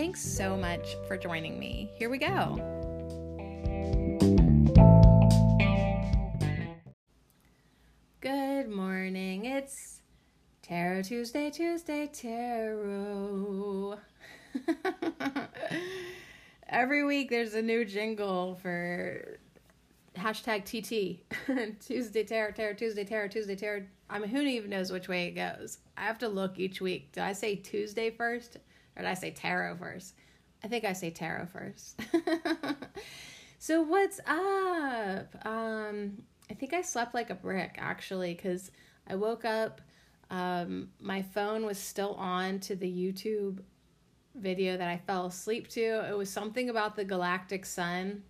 Thanks so much for joining me. Here we go. Good morning. It's Tarot Tuesday, Tuesday, Tarot. Every week there's a new jingle for hashtag TT. Tuesday Tarot, Tarot, Tuesday Tarot, Tuesday Tarot. I mean, who even knows which way it goes? I have to look each week. Did I say Tuesday first? Or did I say tarot first? I think I say tarot first. so what's up? Um, I think I slept like a brick actually because I woke up. Um, my phone was still on to the YouTube video that I fell asleep to. It was something about the galactic sun.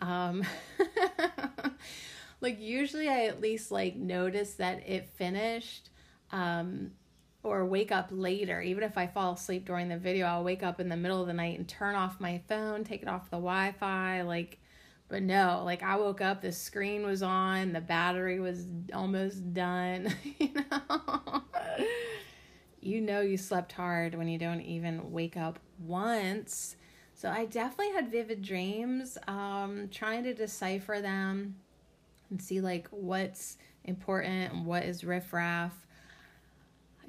Um, like usually I at least like notice that it finished. Um, or wake up later. Even if I fall asleep during the video, I'll wake up in the middle of the night and turn off my phone, take it off the Wi Fi. Like, but no, like I woke up, the screen was on, the battery was almost done. you know, you know, you slept hard when you don't even wake up once. So I definitely had vivid dreams, um, trying to decipher them and see like what's important and what is riffraff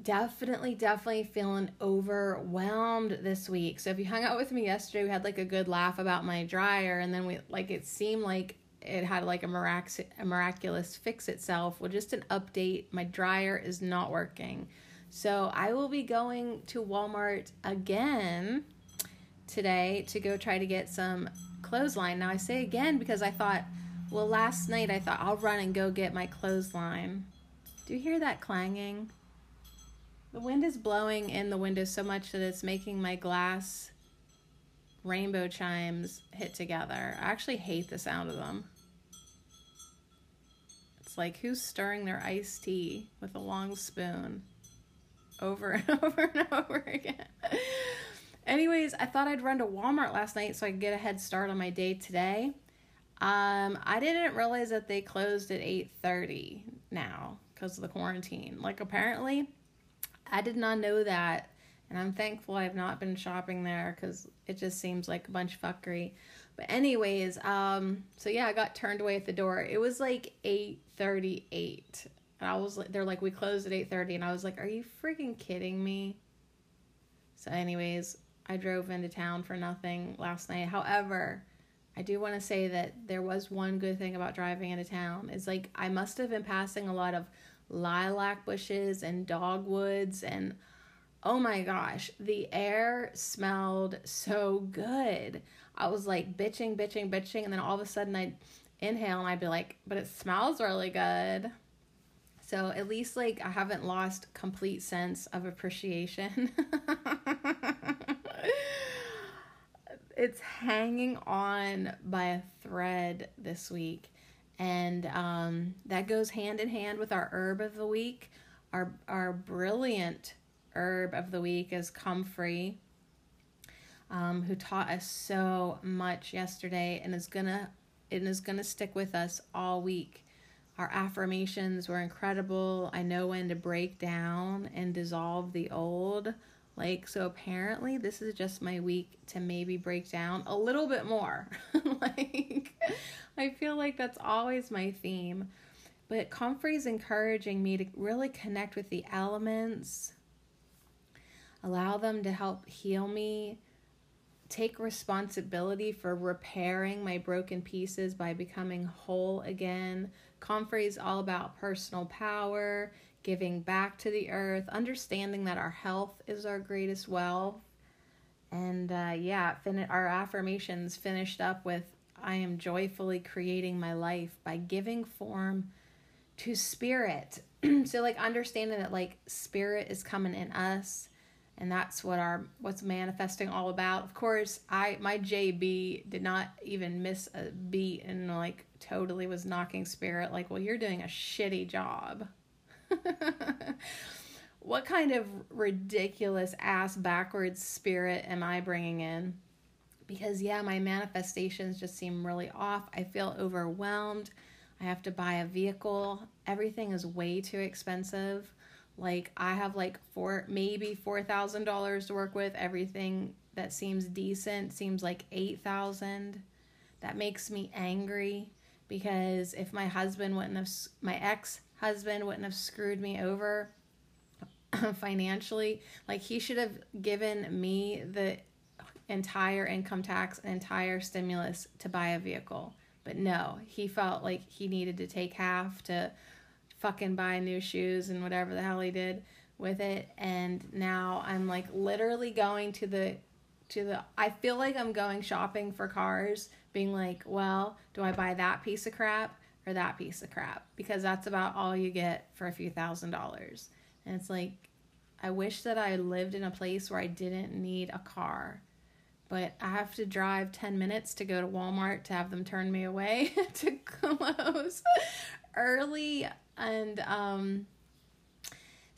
definitely, definitely feeling overwhelmed this week. So if you hung out with me yesterday, we had like a good laugh about my dryer, and then we like it seemed like it had like a, mirac- a miraculous fix itself. Well, just an update my dryer is not working. So I will be going to Walmart again today to go try to get some clothesline. Now I say again because I thought, well, last night I thought I'll run and go get my clothesline. Do you hear that clanging? The wind is blowing in the window so much that it's making my glass rainbow chimes hit together. I actually hate the sound of them. It's like who's stirring their iced tea with a long spoon over and over and over again. Anyways, I thought I'd run to Walmart last night so I could get a head start on my day today. Um, I didn't realize that they closed at 8:30 now because of the quarantine. Like apparently I did not know that. And I'm thankful I've not been shopping there because it just seems like a bunch of fuckery. But anyways, um, so yeah, I got turned away at the door. It was like 8:38. And I was like they're like we closed at 8:30 and I was like, "Are you freaking kidding me?" So anyways, I drove into town for nothing last night. However, I do want to say that there was one good thing about driving into town. Is like I must have been passing a lot of lilac bushes and dogwoods and oh my gosh, the air smelled so good. I was like bitching, bitching, bitching, and then all of a sudden I'd inhale and I'd be like, but it smells really good. So at least like I haven't lost complete sense of appreciation. it's hanging on by a thread this week and um, that goes hand in hand with our herb of the week. Our our brilliant herb of the week is comfrey, um, who taught us so much yesterday, and is gonna it is gonna stick with us all week. Our affirmations were incredible. I know when to break down and dissolve the old. Like, so apparently, this is just my week to maybe break down a little bit more. like, I feel like that's always my theme. But Comfrey is encouraging me to really connect with the elements, allow them to help heal me, take responsibility for repairing my broken pieces by becoming whole again. Comfrey is all about personal power giving back to the earth, understanding that our health is our greatest wealth. And uh, yeah, fin- our affirmations finished up with I am joyfully creating my life by giving form to spirit. so, like, understanding that, like, spirit is coming in us and that's what our what's manifesting all about. Of course i my jb did not even miss a beat and like totally was knocking spirit like well you're doing a shitty job. What kind of ridiculous ass backwards spirit am i bringing in because yeah my manifestations just seem really off i feel overwhelmed i have to buy a vehicle everything is way too expensive like I have like four maybe four thousand dollars to work with. Everything that seems decent seems like eight thousand. That makes me angry because if my husband wouldn't have my ex husband wouldn't have screwed me over financially, like he should have given me the entire income tax, entire stimulus to buy a vehicle. But no, he felt like he needed to take half to fucking buy new shoes and whatever the hell he did with it and now I'm like literally going to the to the I feel like I'm going shopping for cars being like, well, do I buy that piece of crap or that piece of crap? Because that's about all you get for a few thousand dollars. And it's like I wish that I lived in a place where I didn't need a car. But I have to drive 10 minutes to go to Walmart to have them turn me away to close early. And um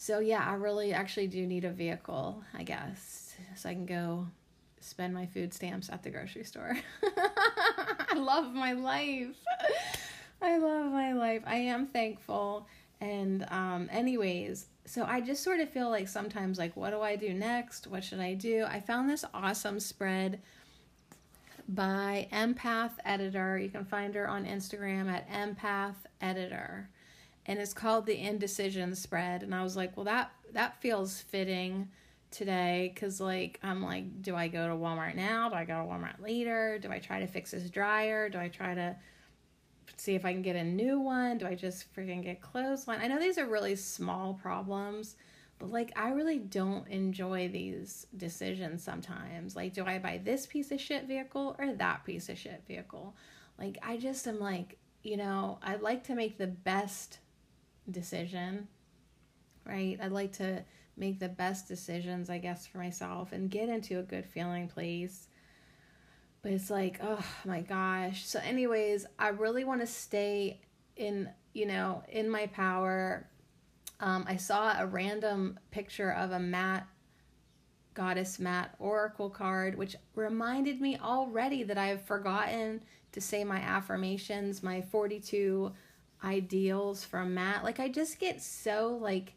so yeah i really actually do need a vehicle i guess so i can go spend my food stamps at the grocery store. I love my life. I love my life. I am thankful. And um anyways so i just sort of feel like sometimes like what do i do next? What should i do? I found this awesome spread by empath editor. You can find her on instagram at empath editor. And it's called the indecision spread. And i was like well that that feels fitting today because like i'm like do i go to walmart now? Do i go to walmart later? Do i try to fix this dryer? Do i try to see if i can get a new one do i just freaking get clothesline i know these are really small problems but like i really don't enjoy these decisions sometimes like do i buy this piece of shit vehicle or that piece of shit vehicle like i just am like you know i'd like to make the best decision, right? I'd like to make the best decisions, I guess, for myself and get into a good feeling place. But it's like, oh my gosh. So, anyways, I really want to stay in, you know, in my power. Um, I saw a random picture of a Ma'at Goddess Ma'at Oracle card, which reminded me already that I've forgotten to say my affirmations, my 42 ideals from Ma'at. Like I just get so like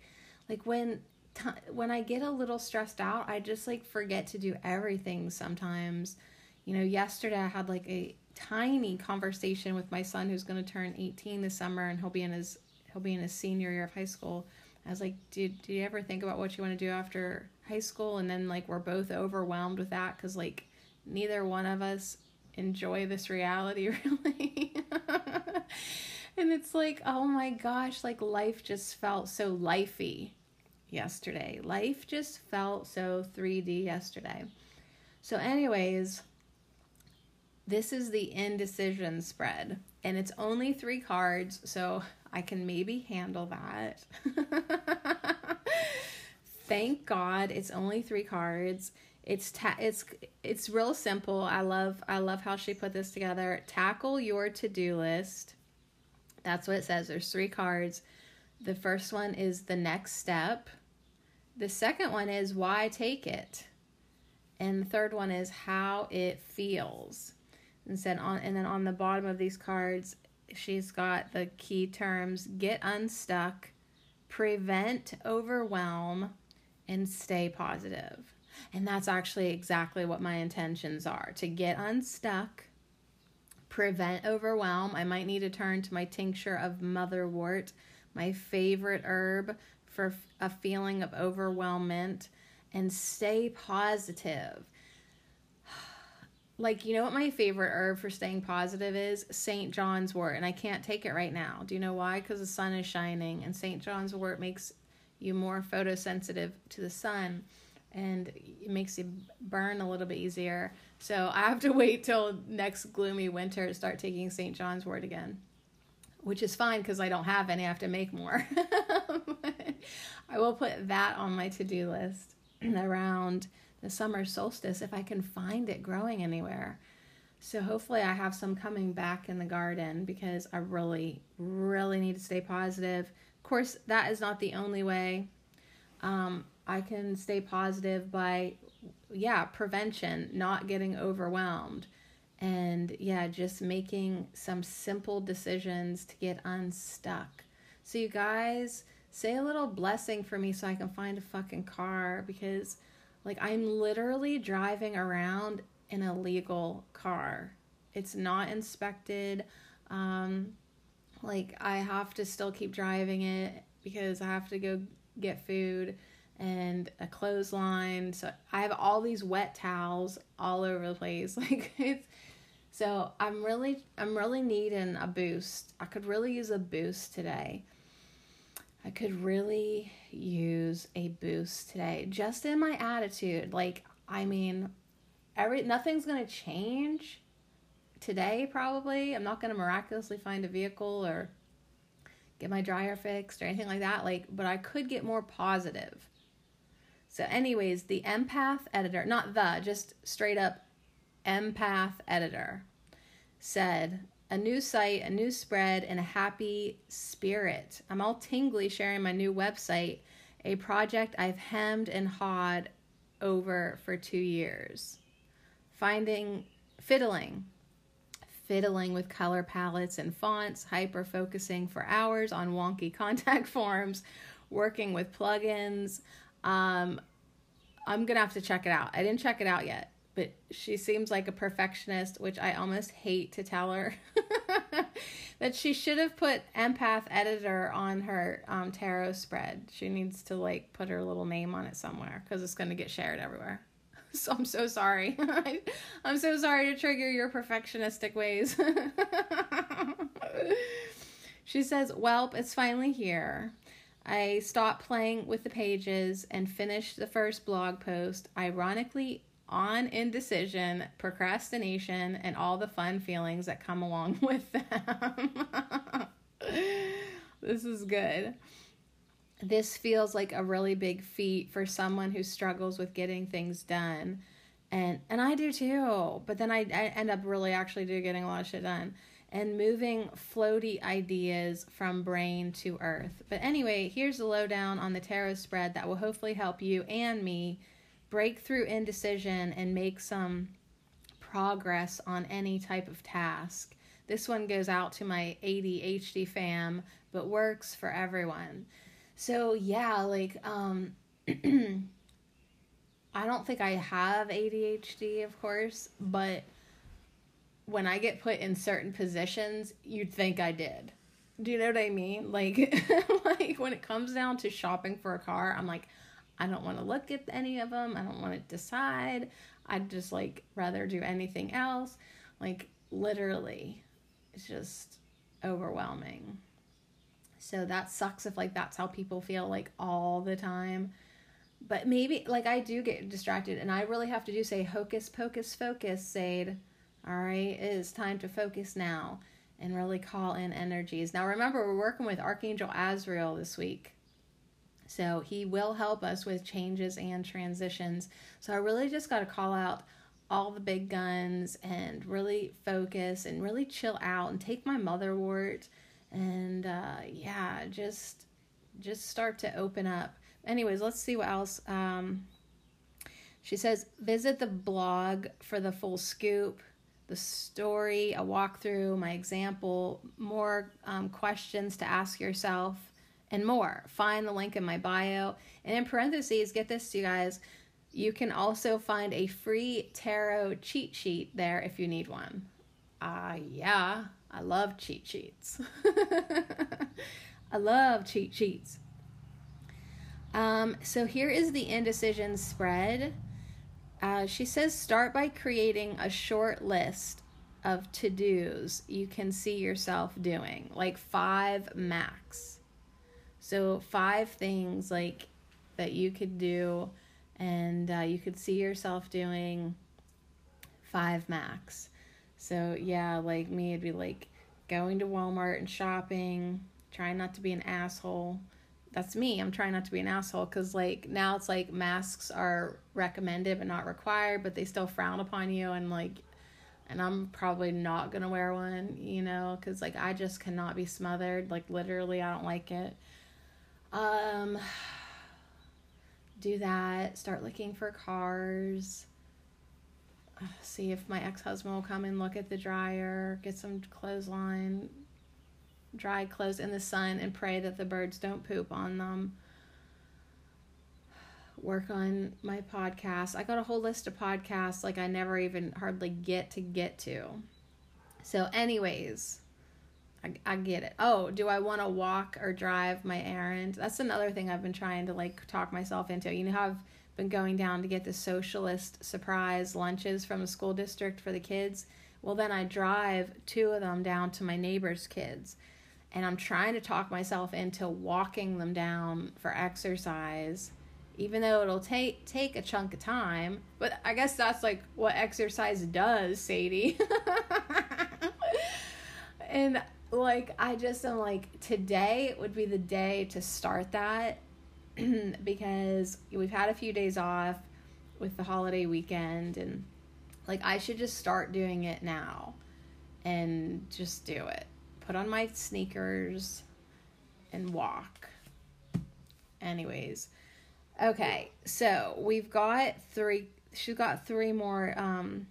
like when t- when I get a little stressed out, I just like forget to do everything sometimes. You know, yesterday I had like a tiny conversation with my son who's going to turn 18 this summer and he'll be in his he'll be in his senior year of high school. I was like, "Did do you ever think about what you want to do after high school?" And then like we're both overwhelmed with that cuz like neither one of us enjoy this reality really. and it's like, oh my gosh, like life just felt so lifey yesterday. Life just felt so 3D yesterday. So, anyways, this is the indecision spread, and it's only three cards, so I can maybe handle that. Thank God it's only three cards. It's ta- it's it's real simple. I love I love how she put this together. Tackle your to-do list that's what it says. There's three cards. The first one is the next step. The second one is why take it. And the third one is how it feels. And said on and then on the bottom of these cards, she's got the key terms get unstuck, prevent overwhelm, and stay positive. And that's actually exactly what my intentions are to get unstuck, prevent overwhelm, I might need to turn to my tincture of motherwort, my favorite herb for a feeling of overwhelmment, and stay positive. Like, you know what my favorite herb for staying positive is? St. John's wort. And I can't take it right now. Do you know why? Because the sun is shining, and St. John's wort makes you more photosensitive to the sun and it makes you burn a little bit easier. So I have to wait till next gloomy winter to start taking St. John's wort again, which is fine because I don't have any. I have to make more. I will put that on my to do list. around the summer solstice if I can find it growing anywhere. So hopefully I have some coming back in the garden because I really, really need to stay positive. Of course, that is not the only way. Um, I can stay positive by, yeah, prevention, not getting overwhelmed, and yeah, just making some simple decisions to get unstuck. So, you guys, say a little blessing for me so I can find a fucking car because, like, I'm literally driving around in a legal car. It's not inspected. Um, like, I have to still keep driving it because I have to go get food and a clothesline. So I have all these wet towels all over the place. Like it's so I'm really I'm really needing a boost. I could really use a boost today. I could really use a boost today just in my attitude. Like I mean every nothing's to change today probably. I'm not to miraculously find a vehicle or get my dryer fixed or anything like that like but I could get more positive so, anyways, the empath editor, not the, just straight up empath editor, said, a new site, a new spread, and a happy spirit. I'm all tingly sharing my new website, a project I've hemmed and hawed over for two years. Finding, fiddling, fiddling with color palettes and fonts, hyper focusing for hours on wonky contact forms, working with plugins, um, I'm gonna have to check it out. I didn't check it out yet, but she seems like a perfectionist, which I almost hate to tell her that she should have put empath editor on her um, tarot spread. She needs to like put her little name on it somewhere because it's gonna get shared everywhere. So I'm so sorry. I'm so sorry to trigger your perfectionistic ways. she says, Welp, it's finally here. I stopped playing with the pages and finished the first blog post, ironically on indecision, procrastination, and all the fun feelings that come along with them. this is good. This feels like a really big feat for someone who struggles with getting things done. And and I do too. But then I, I end up really actually do getting a lot of shit done and moving floaty ideas from brain to earth. But anyway, here's the lowdown on the tarot spread that will hopefully help you and me break through indecision and make some progress on any type of task. This one goes out to my ADHD fam, but works for everyone. So, yeah, like, um, I don't think I have ADHD, of course, but when I get put in certain positions, you'd think I did. Do you know what I mean? Like, like when it comes down to shopping for a car, I'm like, I don't want to look at any of them. I don't want to decide. I'd just like rather do anything else. Like literally, it's just overwhelming. So that sucks if like that's how people feel like all the time. But maybe like I do get distracted and I really have to do say hocus pocus focus, Sadie all right, it is time to focus now and really call in energies. Now, remember, we're working with Archangel Azrael this week. So he will help us with changes and transitions. So I really just got to call out all the big guns and really focus and really chill out and take my motherwort and uh, yeah, just just start to open up. Anyways, let's see what else. Um, she says, visit the blog for the full scoop the story, a walkthrough, my example, more um, questions to ask yourself, and more. Find the link in my bio. And in parentheses, get this, you guys, you can also find a free tarot cheat sheet there if you need one. Ah, uh, yeah, I love cheat sheets. I love cheat sheets. Um, so here is the indecision spread. Uh, she says start by creating a short list of to dos you can see yourself doing, like five max. So, five things like that you could do, and uh, you could see yourself doing five max. So, yeah, like me, it'd be like going to Walmart and shopping, trying not to be an asshole, that's me. I'm trying not to be an asshole because like now it's like masks are recommended but not required, but they still frown upon you and like, and I'm probably not gonna wear one, you know, because like I just cannot be smothered. Like literally, I don't like it. Um, do that. Start looking for cars. See if my ex husband will come and look at the dryer. Get some clothesline dry clothes in the sun and pray that the birds don't poop on them. Work on my podcast. I got a whole list of podcasts like I never even hardly get to get to. So, anyways, I, I get it. Oh, do I want to walk or drive my errand? That's another thing I've been trying to like talk myself into. You know how I've been going down to get the socialist surprise lunches from the school district for the kids? Well, then I drive two of them down to my neighbor's kids and I'm trying to talk myself into walking them down for exercise even though it'll take take a chunk of time but I guess that's like what exercise does Sadie and like I just am like today would be the day to start that because we've had a few days off with the holiday weekend and like I should just start doing it now and just do it put on my sneakers, and walk. Anyways, okay, so we've got three. She's got three more um,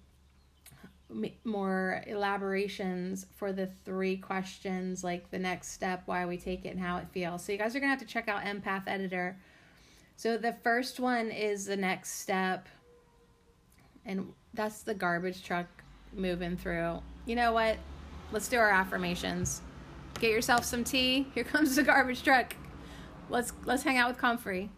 more elaborations for the three questions, like the next step, why we take it, and how it feels. So you guys are gonna have to check out Empath Editor. So the first one is the next step, and that's the garbage truck moving through. You know what? Let's do our affirmations. Get yourself some tea. Here comes the garbage truck. Let's let's hang out with Comfrey.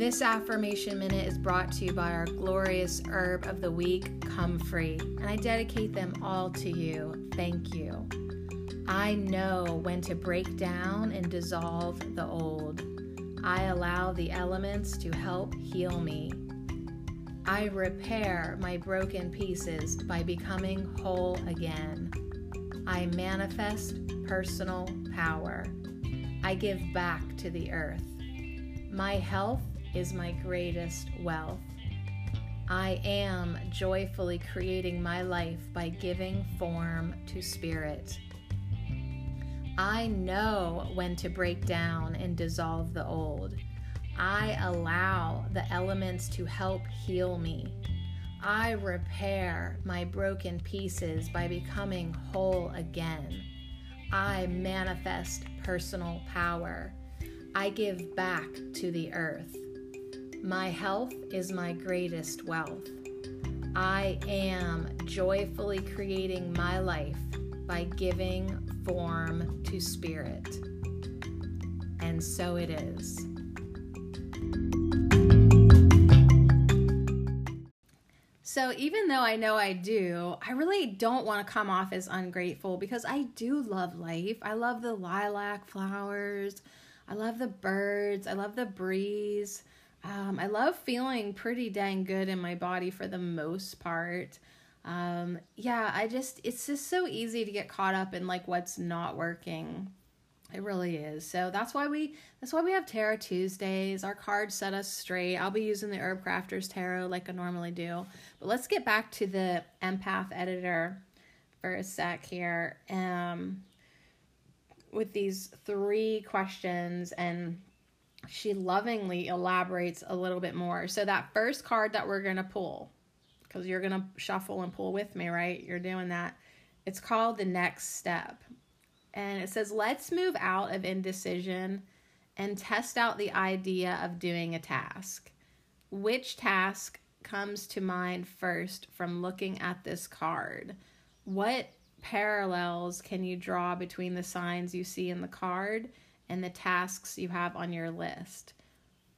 This affirmation minute is brought to you by our glorious herb of the week, Comfrey, and I dedicate them all to you. Thank you. I know when to break down and dissolve the old. I allow the elements to help heal me. I repair my broken pieces by becoming whole again. I manifest personal power. I give back to the earth. My health is my greatest wealth. I am joyfully creating my life by giving form to spirit. I know when to break down and dissolve the old. I allow the elements to help heal me. I repair my broken pieces by becoming whole again. I manifest personal power. I give back to the earth. My health is my greatest wealth. I am joyfully creating my life by giving form to spirit. And so it is. So even though I know I do, I really don't want to come off as ungrateful because I do love life. I love the lilac flowers. I love the birds. I love the breeze. Um, I love feeling pretty dang good in my body for the most part. Um, yeah, I just, it's just so easy to get caught up in like what's not working. It really is. So that's why we that's why we have Tarot Tuesdays. Our cards set us straight. I'll be using the Herb Crafters Tarot like I normally do. But let's get back to the empath editor for a sec here. Um with these three questions and she lovingly elaborates a little bit more. So that first card that we're going to pull cuz you're going to shuffle and pull with me, right? You're doing that. It's called the next step and it says, let's move out of indecision and test out the idea of doing a task. Which task comes to mind first from looking at this card? What parallels can you draw between the signs you see in the card and the tasks you have on your list?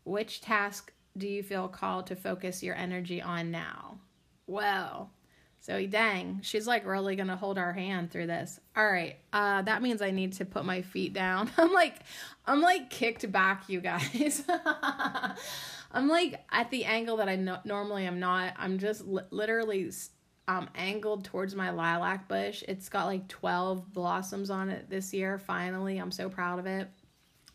Which task do you feel called to focus your energy on now? Well, so dang, she's like really gonna hold our hand through this. All right, uh, that means I need to put my feet down. I'm like, I'm like kicked back, you guys. I'm like at the angle that I no- normally am not. I'm just li- literally, um, angled towards my lilac bush. It's got like 12 blossoms on it this year. Finally, I'm so proud of it.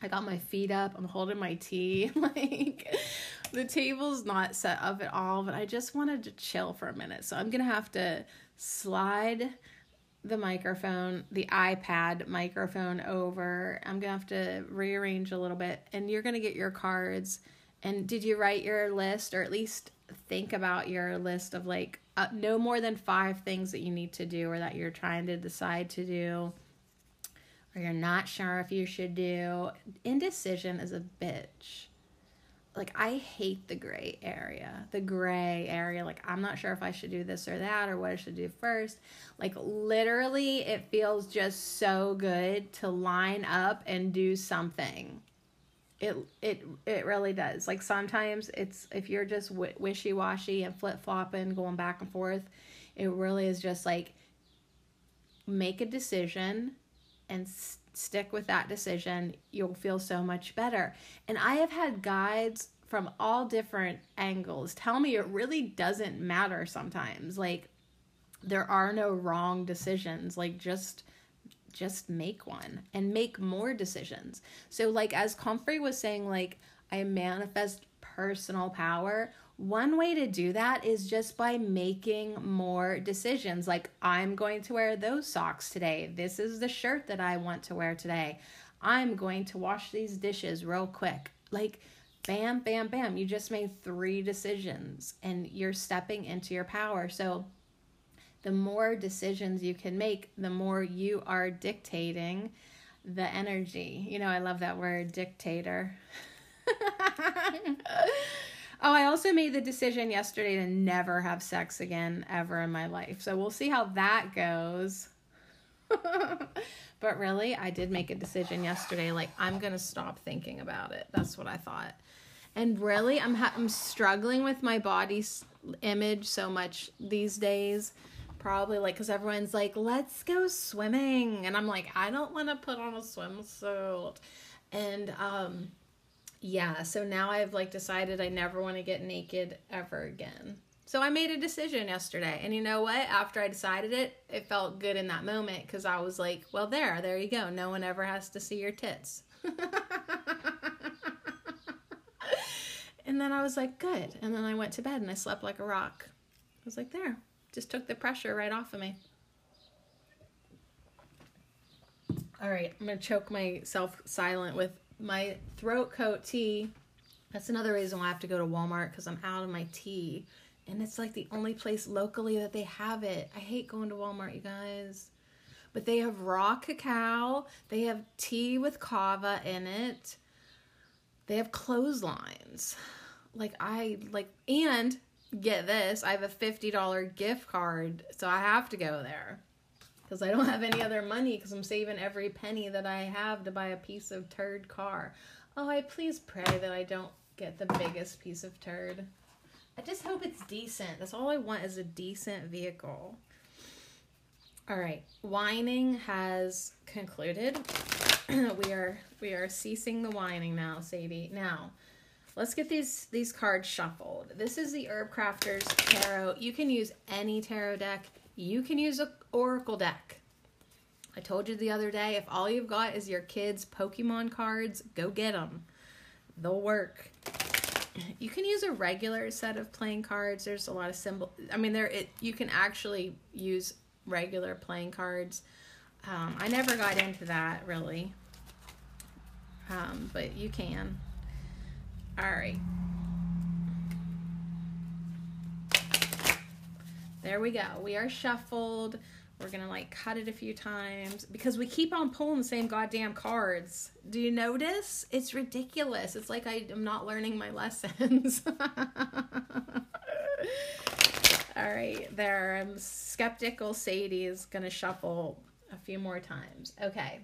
I got my feet up. I'm holding my tea. like the table's not set up at all, but I just wanted to chill for a minute. So I'm going to have to slide the microphone, the iPad microphone over. I'm going to have to rearrange a little bit and you're going to get your cards. And did you write your list or at least think about your list of like uh, no more than five things that you need to do or that you're trying to decide to do or you're not sure if you should do. Indecision is a bitch. Like, I hate the gray area, the gray area. Like, I'm not sure if I should do this or that or what I should do first. Like, literally, it feels just so good to line up and do something it it it really does like sometimes it's if you're just w- wishy-washy and flip-flopping going back and forth it really is just like make a decision and s- stick with that decision you'll feel so much better and i have had guides from all different angles tell me it really doesn't matter sometimes like there are no wrong decisions like just just make one and make more decisions. So, like, as Comfrey was saying, like, I manifest personal power. One way to do that is just by making more decisions. Like, I'm going to wear those socks today. This is the shirt that I want to wear today. I'm going to wash these dishes real quick. Like, bam, bam, bam. You just made three decisions and you're stepping into your power. So, the more decisions you can make, the more you are dictating the energy. You know, I love that word, dictator. oh, I also made the decision yesterday to never have sex again ever in my life. So we'll see how that goes. but really, I did make a decision yesterday like I'm going to stop thinking about it. That's what I thought. And really, I'm ha- I'm struggling with my body's image so much these days probably like because everyone's like let's go swimming and i'm like i don't want to put on a swimsuit and um yeah so now i've like decided i never want to get naked ever again. So i made a decision yesterday and you know what? After i decided it it felt good in that moment because i was like well there there you go. No one ever has to see your tits. And then i was like good. And then i went to bed and i slept like a rock. I was like there just took the pressure right off of me. All right, I'm going to choke myself silent with my throat coat tea. That's another reason why I have to go to Walmart because I'm out of my tea. And it's like the only place locally that they have it. I hate going to Walmart, you guys. But they have raw cacao, they have tea with kava in it, they have clotheslines. Like, I like, and get this, I have a $50 gift card, so I have to go there. Because I don't have any other money because I'm saving every penny that I have to buy a piece of turd car. Oh, I please pray that I don't get the biggest piece of turd. I just hope it's decent. That's all I want is a decent vehicle. All right, whining has concluded. we are we are ceasing the whining now, Sadie. Now, Let's get these these cards shuffled. This is the Herb Crafters Tarot. You can use any tarot deck. You can use a Oracle deck. I told you the other day, if all you've got is your kids' Pokemon cards, go get them. They'll work. You can use a regular set of playing cards. There's a lot of symbol. I mean, there it you can actually use regular playing cards. Um, I never got into that really, um, but you can. All right. There we go. We are shuffled. We're going to like cut it a few times because we keep on pulling the same goddamn cards. Do you notice? It's ridiculous. It's like I am not learning my lessons. All right, there. I'm skeptical. Sadie is going to shuffle a few more times. Okay.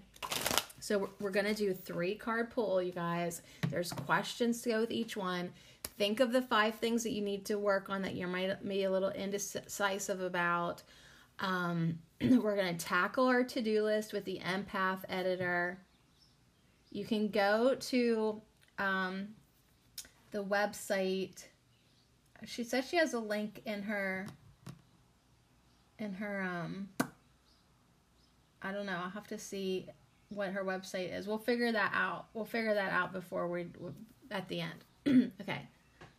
So we're going to do three card pull, you guys. There's questions to go with each one. Think of the five things that you need to work on that you might be a little indecisive about. Um, we're going to tackle our to do list with the empath editor. You can go to um, the website. She says she has a link in her in her um I don't know. I'll have to see what her website is. We'll figure that out. We'll figure that out before we at the end. okay.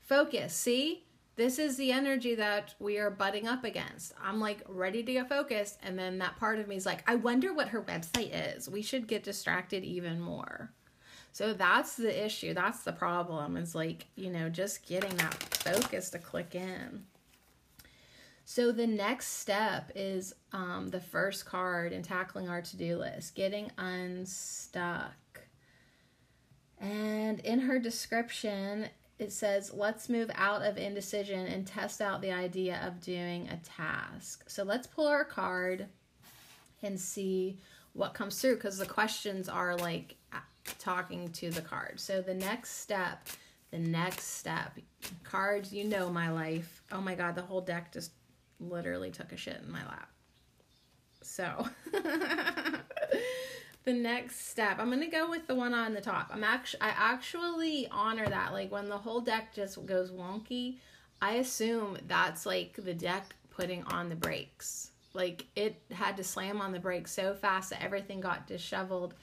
Focus. See? This is the energy that we are butting up against. I'm like ready to get focused and then that part of me is like, I wonder what her website is. We should get distracted even more. So that's the issue. That's the problem. Is like, you know, just getting that focus to click in. So the next step is um, the first card in tackling our to-do list, getting unstuck. And in her description, it says, let's move out of indecision and test out the idea of doing a task. So let's pull our card and see what comes through because the questions are like talking to the card. So the next step, the next step, cards, you know my life. Oh my God, the whole deck just literally took a shit in my lap. So the next step, I'm gonna go with the one on the top. I'm actually I actually honor that. Like when the whole deck just goes wonky, I assume that's like the deck putting on the brakes. Like it had to slam on the brakes so fast that everything got disheveled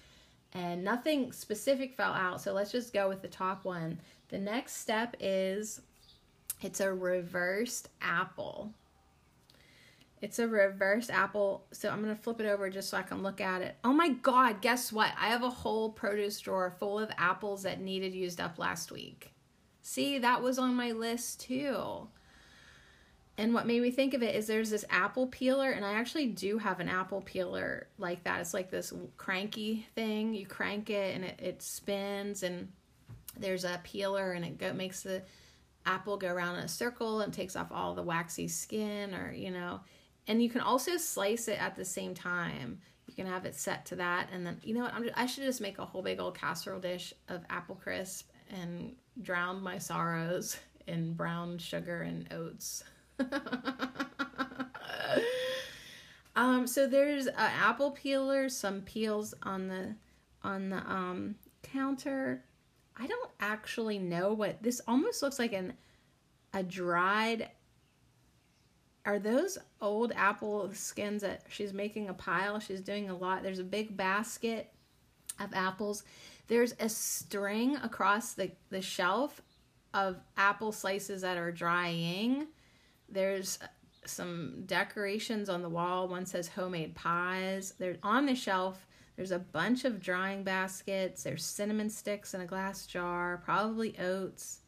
and nothing specific fell out. So let's just go with the top one. The next step is it's a reversed apple. It's a reverse apple. So I'm to flip it over just so I can look at it. Oh my God, guess what? I have a whole produce drawer full of apples that needed used up last week. See, that was on my list too. And what made me think of it is there's this apple peeler, and I actually do have an apple peeler like that. It's like this cranky thing. You crank it and it, it spins, and there's a peeler, and it go, makes the apple go around in a circle and takes off all the waxy skin, or you know and you can also slice it at the same time. You can have it set to that, and then you know what? Just, i should just make a whole big old casserole dish of apple crisp and drown my sorrows in brown sugar and oats. um, so there's an apple peeler, some peels on the on the um, counter. I don't actually know what this almost looks like an a dried are those old apple skins that she's making a pile? She's doing a lot. There's a big basket of apples. There's a string across the, the shelf of apple slices that are drying. There's some decorations on the wall. One says homemade pies. There's on the shelf. There's a bunch of drying baskets. There's cinnamon sticks in a glass jar, probably oats.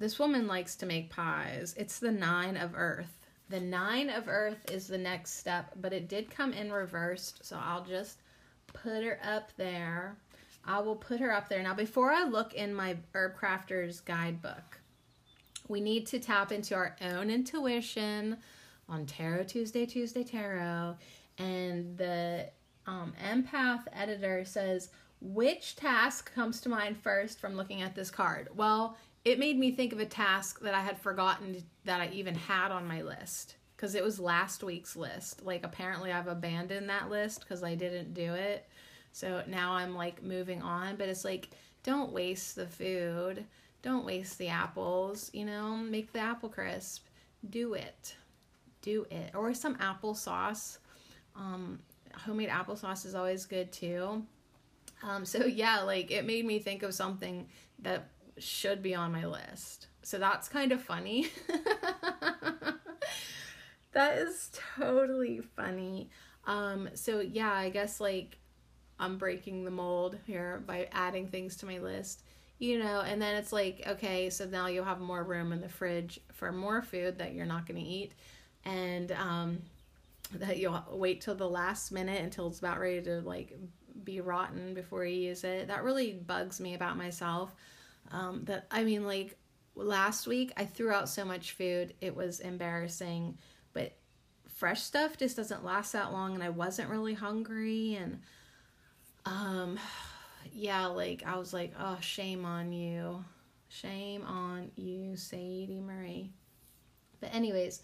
This woman likes to make pies. It's the nine of earth. The nine of earth is the next step, but it did come in reversed, so I'll just put her up there. I will put her up there. Now, before I look in my Herb Crafter's guidebook, we need to tap into our own intuition on Tarot Tuesday, Tuesday Tarot. And the um, empath editor says, which task comes to mind first from looking at this card? Well, it made me think of a task that I had forgotten that I even had on my list because it was last week's list. Like, apparently, I've abandoned that list because I didn't do it. So now I'm like moving on, but it's like, don't waste the food. Don't waste the apples, you know, make the apple crisp. Do it. Do it. Or some applesauce. Um, homemade applesauce is always good too. Um, so yeah, like it made me think of something that should be on my list. So that's kind of funny. that is totally funny. Um, so yeah, I guess like I'm breaking the mold here by adding things to my list, you know, and then it's like, okay, so now you'll have more room in the fridge for more food that you're not going to eat. And um, that you'll wait till the last minute until it's about ready to like be rotten before you use it. That really bugs me about myself. Um, that I mean, like last week, I threw out so much food, it was embarrassing. But fresh stuff just doesn't last that long, and I wasn't really hungry. And um, yeah, like I was like, oh, shame on you. Shame on you, Sadie Marie. But, anyways,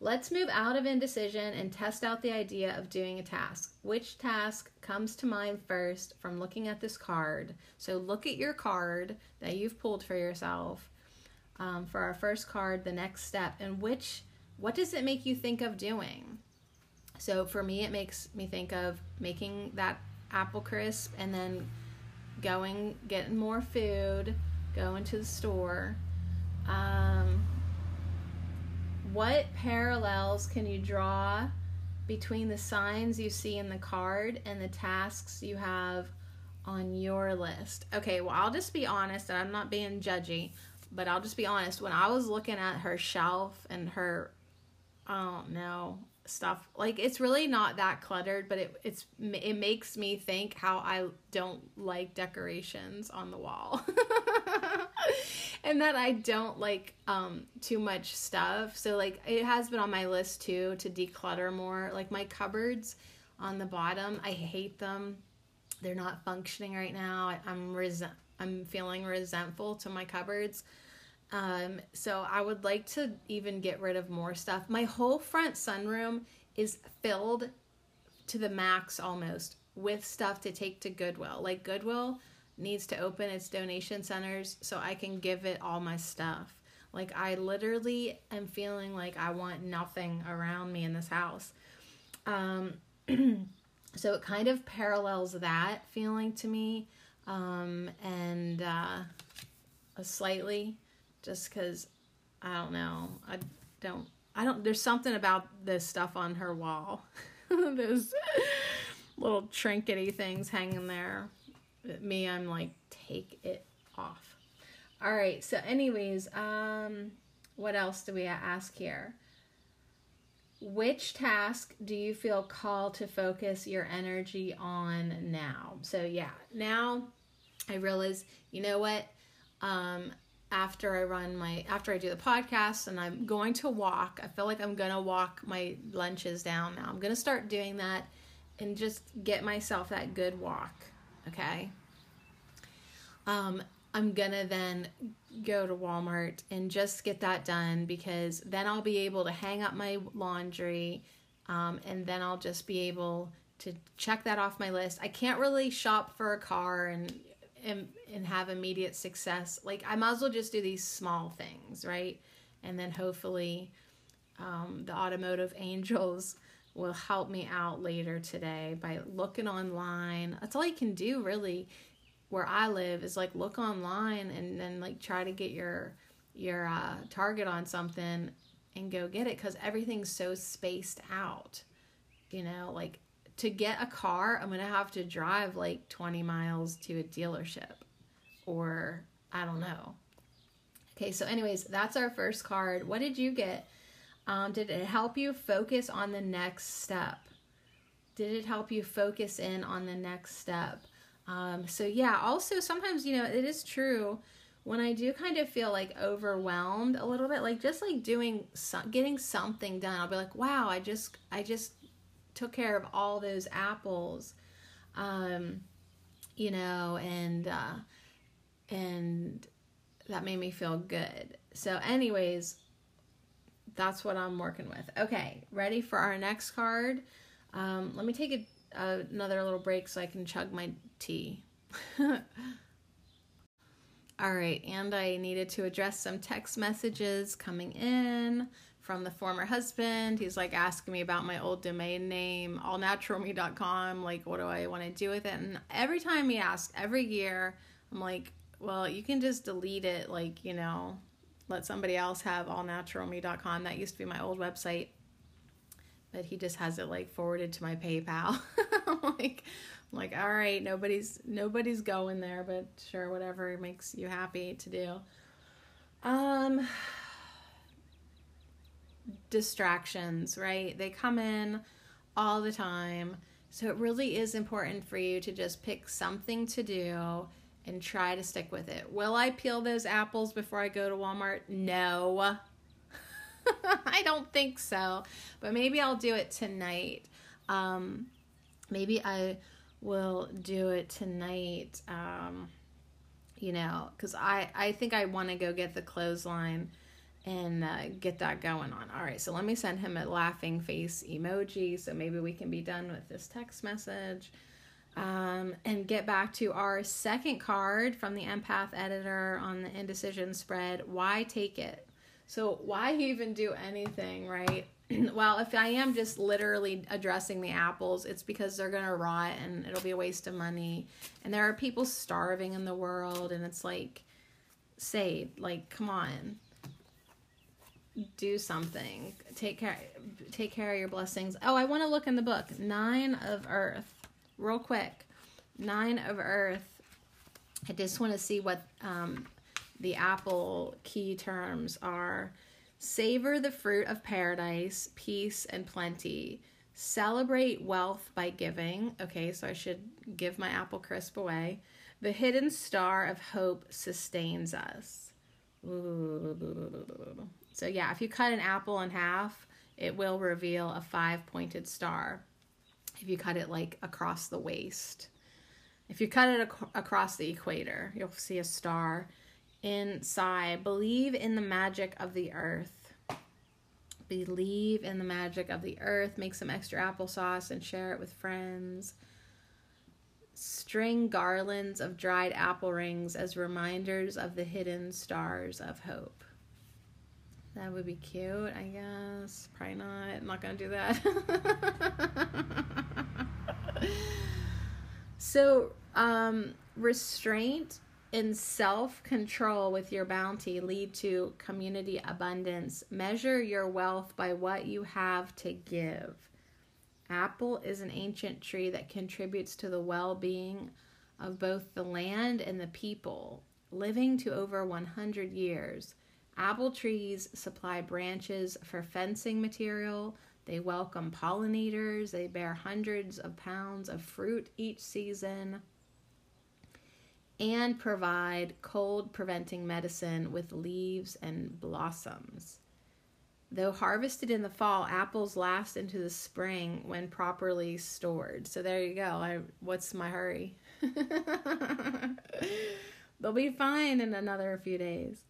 Let's move out of indecision and test out the idea of doing a task. Which task comes to mind first from looking at this card? So look at your card that you've pulled for yourself um, for our first card, the next step, and which what does it make you think of doing? So for me, it makes me think of making that apple crisp and then going, getting more food, going to the store. Um, what parallels can you draw between the signs you see in the card and the tasks you have on your list? Okay, well, I'll just be honest, and I'm not being judgy, but I'll just be honest. When I was looking at her shelf and her, I don't know, stuff. Like it's really not that cluttered but it it's it makes me think how I don't like decorations on the wall. And that I don't like um too much stuff. So like it has been on my list too to declutter more. Like my cupboards on the bottom I hate them. They're not functioning right now. I'm resent I'm feeling resentful to my cupboards um, so I would like to even get rid of more stuff. My whole front sunroom is filled to the max almost with stuff to take to Goodwill. Like Goodwill needs to open its donation centers so I can give it all my stuff. Like I literally am feeling like I want nothing around me in this house. Um so it kind of parallels that feeling to me um and uh slightly just because I don't know. I don't. I don't. There's something about this stuff on her wall. Those little trinkety things hanging there. Me, I'm like, take it off. All right. So, anyways, um, what else do we ask here? Which task do you feel called to focus your energy on now? So, yeah, now I realize, you know what? Um, after I run my after I do the podcast and I'm going to walk. I feel like I'm going to walk my lunches down now. I'm going to start doing that and just get myself that good walk, okay? Um I'm going to then go to Walmart and just get that done because then I'll be able to hang up my laundry um, and then I'll just be able to check that off my list. I can't really shop for a car and and, and have immediate success, like I might as well just do these small things, right? And then hopefully um, the automotive angels will help me out later today by looking online. That's all you can do really where I live is like look online and then like try to get your your uh, target on something and go get it because everything's so spaced out. You know, like to get a car, I'm going to have to drive like 20 miles to a dealership or I don't know. Okay, so, anyways, that's our first card. What did you get? Um, did it help you focus on the next step? Did it help you focus in on the next step? Um, so, yeah, also sometimes, you know, it is true when I do kind of feel like overwhelmed a little bit, like just like doing, some, getting something done, I'll be like, wow, I just, I just took care of all those apples um, you know and uh, and that made me feel good. So anyways that's what i'm working with. Okay ready for our next card? Um, let me take a, another little break so i can chug my tea. All right and i needed to address some text messages coming in from the former husband. He's like asking me about my old domain name, allnaturalme.com. Like, what do I want to do with it? And every time he asks, every year, I'm like, well, you can just delete it. Like, you know, let somebody else have allnaturalme.com. That used to be my old website. But he just has it like forwarded to my PayPal. like, I'm like, all right, nobody's nobody's going there, but sure, whatever makes you happy to do. Um, distractions, right? They come in all the time. So it really is important for you to just pick something to do and try to stick with it. Will I peel those apples before I go to Walmart? No. I don't think so. But maybe I'll do it tonight. Um, maybe I will do it tonight. Um, you know, because I, I think I want to go get the clothesline and uh, get that going on. All right, so let me send him a laughing face emoji so maybe we can be done with this text message. Um, and get back to our second card from the empath editor on the indecision spread. Why take it? So why even do anything, right? well, if I am just literally addressing the apples, it's because they're going to rot and it'll be a waste of money. And there are people starving in the world and it's like say like come on. Do something. Take care take care of your blessings. Oh, I want to look in the book. 9 of earth. Real quick. 9 of earth. I just want to see what um the apple key terms are savor the fruit of paradise, peace, and plenty. Celebrate wealth by giving. Okay, so I should give my apple crisp away. The hidden star of hope sustains us. So, yeah, if you cut an apple in half, it will reveal a five pointed star. If you cut it like across the waist, if you cut it ac- across the equator, you'll see a star inside. Believe in the magic of the earth. Believe in the magic of the earth. Make some extra applesauce and share it with friends. String garlands of dried apple rings as reminders of the hidden stars of hope. That would be cute, I guess. Probably not. I'm not to do that. so, um, restraint and self control with your bounty lead to community abundance. Measure your wealth by what you have to give. Apple is an ancient tree that contributes to the well being of both the land and the people, living to over 100 years. Apple trees supply branches for fencing material. They welcome pollinators. They bear hundreds of pounds of fruit each season and provide cold preventing medicine with leaves and blossoms. Though harvested in the fall, apples last into the spring when properly stored. So there you go. I, what's my hurry? They'll be fine in another few days.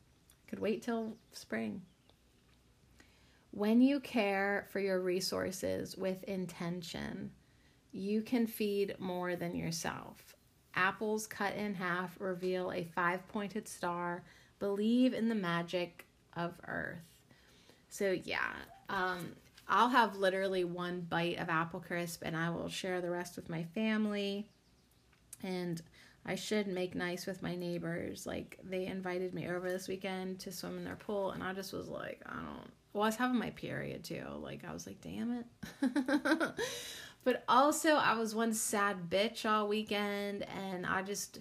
Could wait till spring. When you care for your resources with intention, you can feed more than yourself. Apples cut in half reveal a five pointed star. Believe in the magic of Earth. So, yeah, um, I'll have literally one bite of apple crisp and I will share the rest with my family. And I should make nice with my neighbors. Like, they invited me over this weekend to swim in their pool, and I just was like, I don't. Well, I was having my period too. Like, I was like, damn it. But also, I was one sad bitch all weekend, and I just,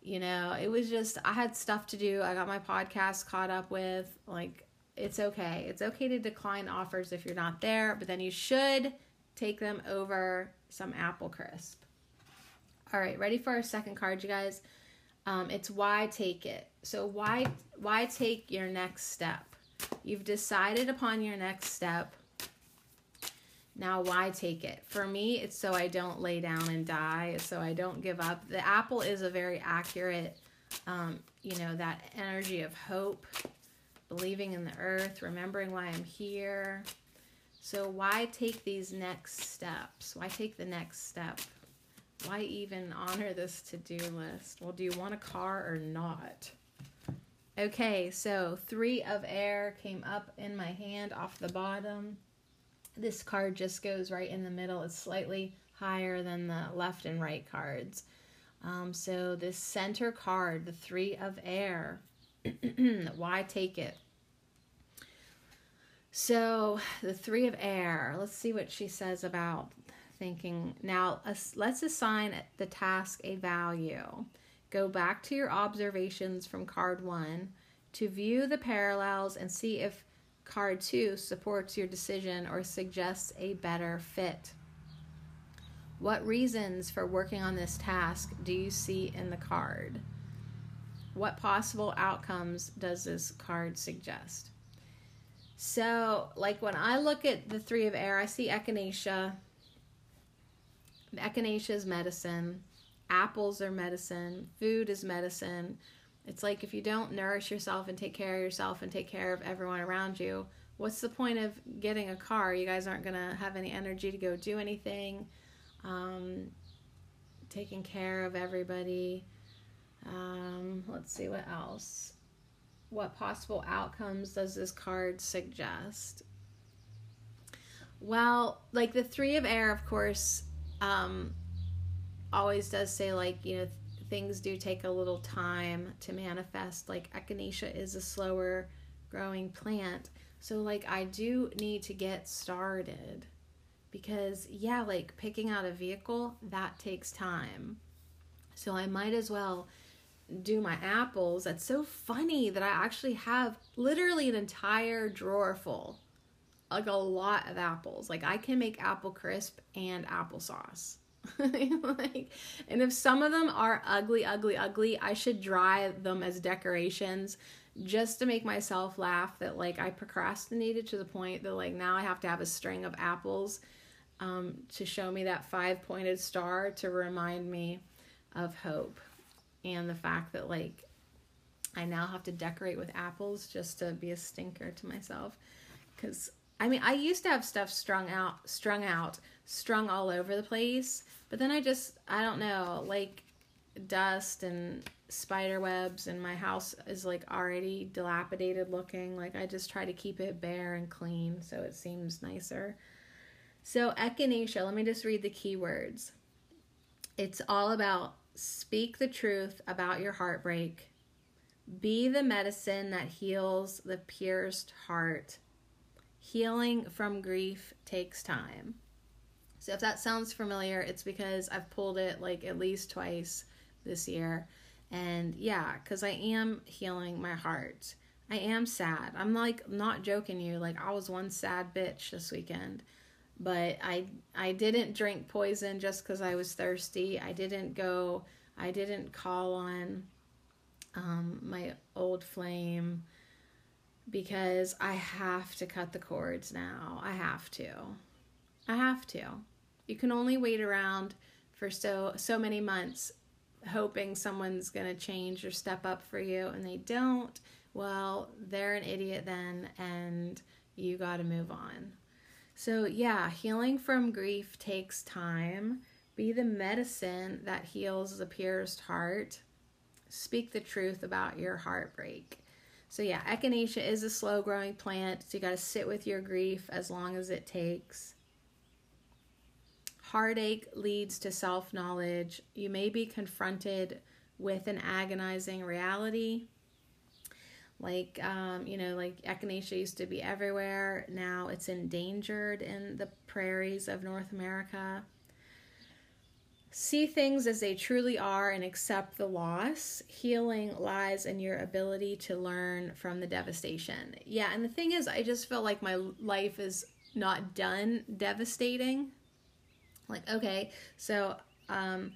you know, it was just, I had stuff to do. I got my podcast caught up with. Like, it's okay. It's okay to decline offers if you're not there, but then you should take them over some apple crisp. All right, ready for our second card, you guys? Um, it's why take it. So why why take your next step? You've decided upon your next step. Now, why take it? For me, it's so I don't lay down and die, so I don't give up. The apple is a very accurate, um, you know, that energy of hope, believing in the earth, remembering why I'm here. So, why take these next steps? Why take the next step? Why even honor this to do list? Well, do you want a car or not? Okay, so three of air came up in my hand off the bottom this card just goes right in the middle. It's slightly higher than the left and right cards. Um, so this center card, the three of air, why take it? So the three of air, let's see what she says about thinking. Now let's assign the task a value. Go back to your observations from card one to view the parallels and see if Card 2 supports your decision or suggests a better fit. What reasons for working on this task do you see in the card? What possible outcomes does this card suggest? So, like when I look at the three of air, I see echinacea. Echinacea is medicine. Apples are medicine. Food is medicine. It's like if you don't nourish yourself and take care of yourself and take care of everyone around you, what's the point of getting a car? You guys aren't going to have any energy to go do anything. Um, taking care of everybody. Um, let's see what else. what possible outcomes does this card suggest? Well, like the three of air, of course, um, always does say like you know things do take a little time to manifest. Like echinacea is a slower growing plant, so like I do need to get started because yeah, like picking out a vehicle that takes time. So I might as well do my apples. That's so funny that I actually have literally an entire drawer full like a lot of apples. Like I can make apple crisp and applesauce. like and if some of them are ugly, ugly, ugly, I should dry them as decorations just to make myself laugh that like I procrastinated to the point that like now I have to have a string of apples um, to show me that five pointed star to remind me of hope and the fact that like I now have to decorate with apples just to be a stinker to myself because I mean, I used to have stuff strung out, strung out, strung all over the place, but then I just, I don't know, like dust and spider webs, and my house is like already dilapidated looking. Like, I just try to keep it bare and clean so it seems nicer. So, echinacea, let me just read the keywords. It's all about speak the truth about your heartbreak, be the medicine that heals the pierced heart healing from grief takes time. So if that sounds familiar, it's because I've pulled it like at least twice this year. And yeah, because I am healing my heart. I am sad. I'm like not joking you. Like I was one sad bitch this weekend. But I I didn't drink poison just because I was thirsty. I didn't go I didn't call on um, my old flame because I have to cut the cords now. I have to. I have to. You can only wait around for so so many months hoping someone's going to change or step up for you and they don't. Well, they're an idiot then and you got to move on. So, yeah, healing from grief takes time. Be the medicine that heals the pierced heart. Speak the truth about your heartbreak. So yeah, echinacea is a slow growing plant. So you got to sit with your grief as long as it takes. Heartache leads to self knowledge. You may be confronted with an agonizing reality. Like, um, you know, like echinacea used to be everywhere. Now it's endangered in the prairies of North America. See things as they truly are and accept the loss. Healing lies in your ability to learn from the devastation. Yeah, and the thing is, I just feel like my life is not done devastating. Like, okay, so um,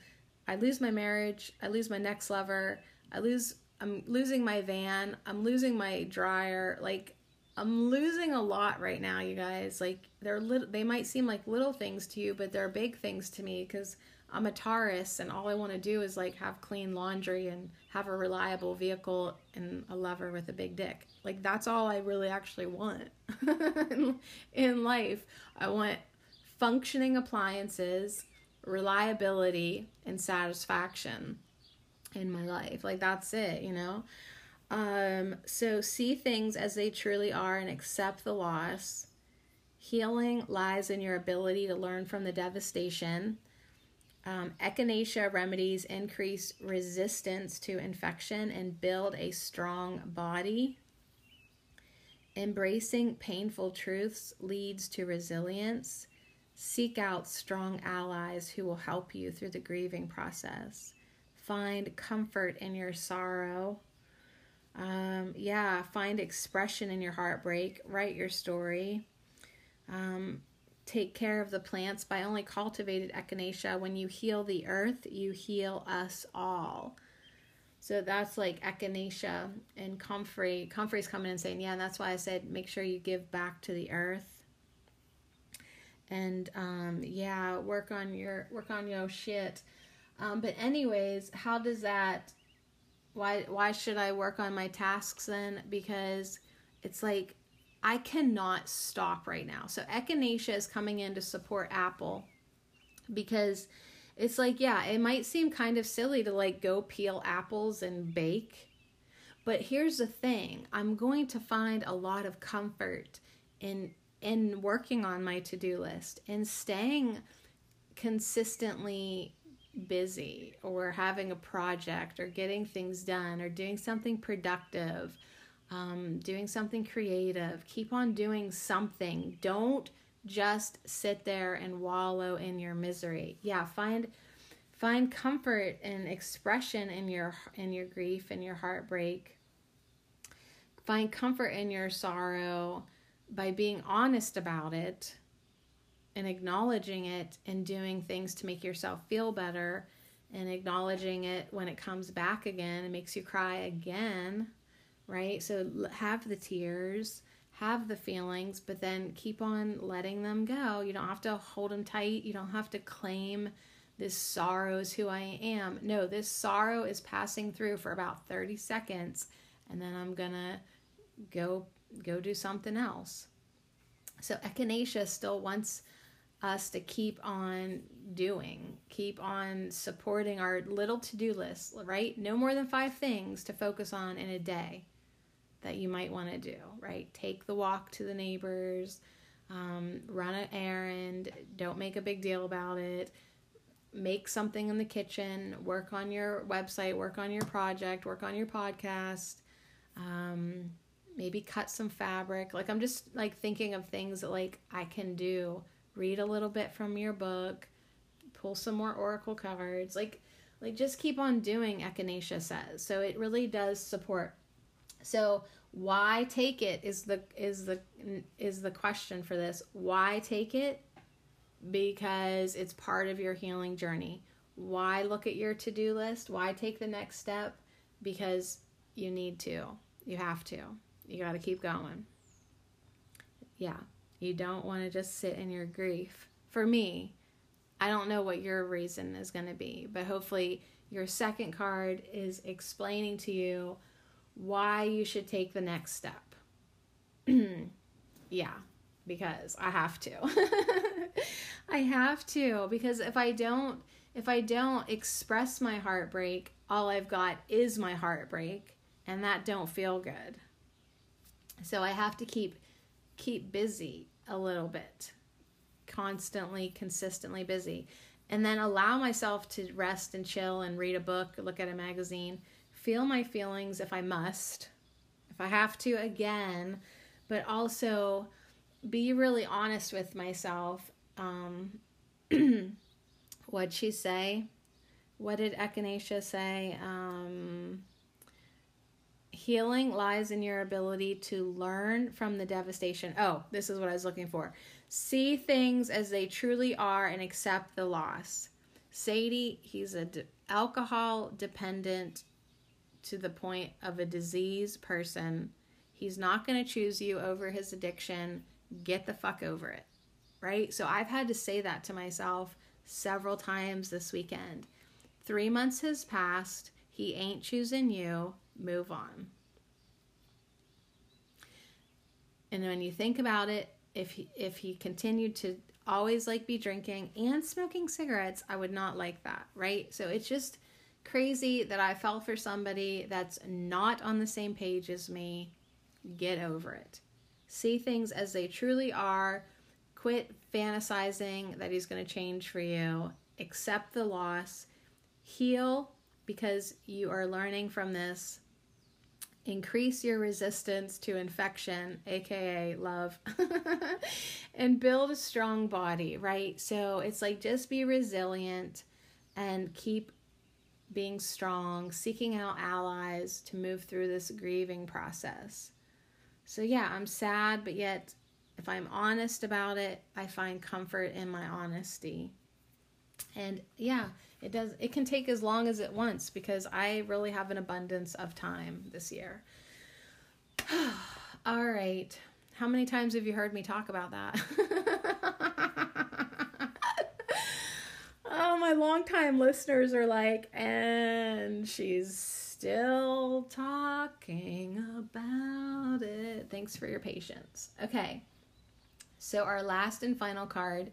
I lose my marriage, I lose my next lover, I lose, I'm losing my van, I'm losing my dryer. Like, I'm losing a lot right now, you guys. Like, they're little, they might seem like little things to you, but they're big things to me because I'm a Taurus and all I want to do is like have clean laundry and have a reliable vehicle and a lover with a big dick. Like that's all I really actually want in life. I want functioning appliances, reliability, and satisfaction in my life. Like that's it, you know? Um, so see things as they truly are and accept the loss. Healing lies in your ability to learn from the devastation um, echinacea remedies increase resistance to infection and build a strong body. Embracing painful truths leads to resilience. Seek out strong allies who will help you through the grieving process. Find comfort in your sorrow. Um, yeah, find expression in your heartbreak. Write your story. Um, take care of the plants by only cultivated echinacea. When you heal the earth, you heal us all. So that's like echinacea and comfrey. Comfrey's coming and saying, yeah, and that's why I said make sure you give back to the earth. And um, yeah, work on your work on your shit. Um, but anyways, how does that? Why why should I work on my tasks then? Because it's like I cannot stop right now. So Echinacea is coming in to support Apple because it's like, yeah, it might seem kind of silly to like go peel apples and bake, But here's the thing I'm going to find a lot of comfort in in working on my to-do list and staying consistently busy or having a project or getting things done or doing something productive um, doing something creative. Keep on doing something. Don't just sit there and wallow in your misery. Yeah find find comfort and expression in your in your grief and your heartbreak. Find comfort in your sorrow by being honest about it and acknowledging it and doing things to make yourself feel better and acknowledging it when it comes back again and makes you cry again, right? So have the tears, have the feelings, but then keep on letting them go. You don't have to hold them tight. You don't have to claim this sorrow is who I am. No, this sorrow is passing through for about 30 seconds and then I'm going to go go do something else. So echinacea still wants us to keep on doing, keep on supporting our little to do list, right? No more than five things to focus on in a day that you might want to do, right? Take the walk to the neighbors, um, run an errand, don't make a big deal about it. Make something in the kitchen, work on your website, work on your project, work on your podcast. Um, maybe cut some fabric. Like I'm just like thinking of things that like I can do read a little bit from your book, pull some more oracle cards, like like just keep on doing echinacea says. So it really does support. So why take it is the is the is the question for this. Why take it? Because it's part of your healing journey. Why look at your to-do list? Why take the next step? Because you need to. You have to. You got to keep going. Yeah. You don't want to just sit in your grief. For me, I don't know what your reason is going to be, but hopefully your second card is explaining to you why you should take the next step. yeah, because I have to. I have to because if I don't if I don't express my heartbreak, all I've got is my heartbreak and that don't feel good. So I have to keep keep busy a little bit, constantly, consistently busy, and then allow myself to rest and chill and read a book, look at a magazine, feel my feelings if I must, if I have to again, but also be really honest with myself. Um, what'd she say? What did Echinacea say? Um, Healing lies in your ability to learn from the devastation. Oh, this is what I was looking for. See things as they truly are and accept the loss. Sadie, he's a alcohol dependent to the point of a disease person. He's not going to choose you over his addiction. Get the fuck over it. Right? So I've had to say that to myself several times this weekend. 3 months has passed. He ain't choosing you move on. And when you think about it, if he, if he continued to always like be drinking and smoking cigarettes, I would not like that, right? So it's just crazy that I fell for somebody that's not on the same page as me. Get over it. See things as they truly are. Quit fantasizing that he's going to change for you. Accept the loss. Heal because you are learning from this increase your resistance to infection, aka love, and build a strong body, right? So it's like just be resilient and keep being strong, seeking out allies to move through this grieving process. So, yeah, I'm sad, but yet if I'm honest about it, I find comfort in my honesty. And yeah, it does it can take as long as it wants because I really have an abundance of time this year. All right. How many times have you heard me talk about that? oh, my longtime listeners are like, and she's still talking about it. Thanks for your patience. Okay. So, our last and final card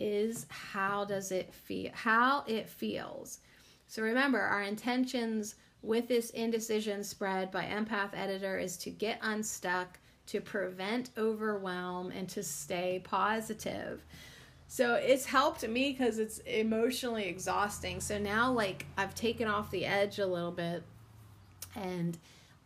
is how does it feel how it feels so remember our intentions with this indecision spread by Empath Editor is to get unstuck, to prevent overwhelm, and to stay positive. So it's helped me because it's emotionally exhausting. So now, like, I've taken off the edge a little bit and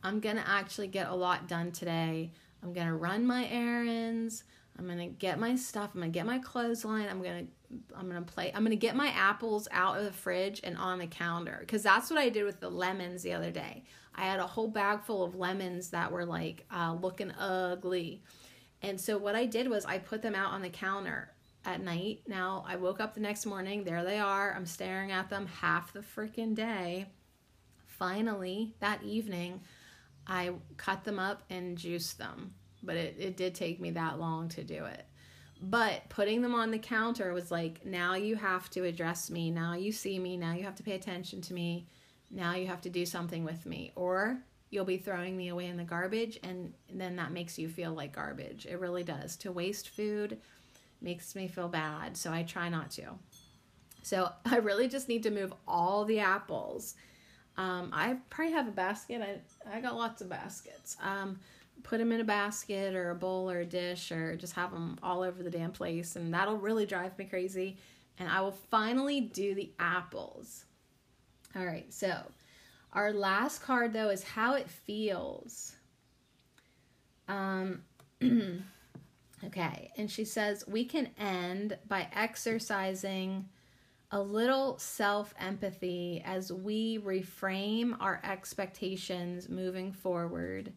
I'm going to actually get a lot done today. I'm going to run my errands. I'm going to get my stuff. I'm going to get my clothesline. I'm going to I'm to play I'm to get my apples out of the fridge and on the counter cuz that's what I did with the lemons the other day. I had a whole bag full of lemons that were like uh, looking ugly. And so what I did was I put them out on the counter at night. Now I woke up the next morning, there they are. I'm staring at them half the freaking day. Finally, that evening, I cut them up and juiced them. But it, it did take me that long to do it. But putting them on the counter was like, now you have to address me. Now you see me. Now you have to pay attention to me. Now you have to do something with me. Or you'll be throwing me away in the garbage. And then that makes you feel like garbage. It really does. To waste food makes me feel bad. So I try not to. So I really just need to move all the apples um, I probably have a basket. I, I got lots of baskets. Um, put them in a basket or a bowl or a dish or just have them all over the damn place. And that'll really drive me crazy. And I will finally do the apples. All right, so our last card though is how it feels. Um, okay, and she says we can end by exercising a little self empathy as we reframe our expectations moving forward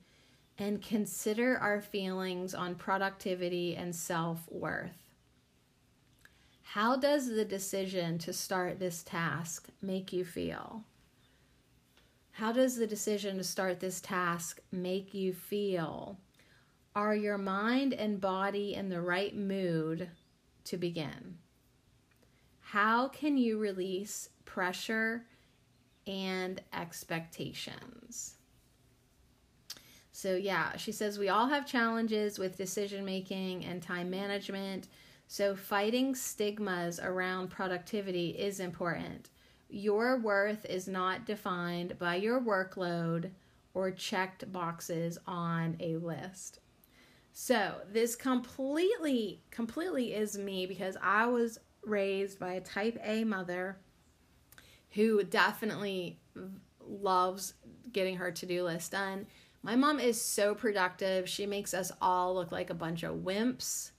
and consider our feelings on productivity and self worth. How does the decision to start this task make you feel? How does the decision to start this task make you feel? Are your mind and body in the right mood to begin? how can you release pressure and expectations? So, yeah, she says we all have challenges with decision making and time management. So, fighting stigmas around productivity is important. Your worth is not defined by your workload or checked boxes on a list. So, this completely, completely is me because I was raised by a type A mother who definitely loves getting her to do list done. My mom is so productive. She makes us all look like a bunch of wimps.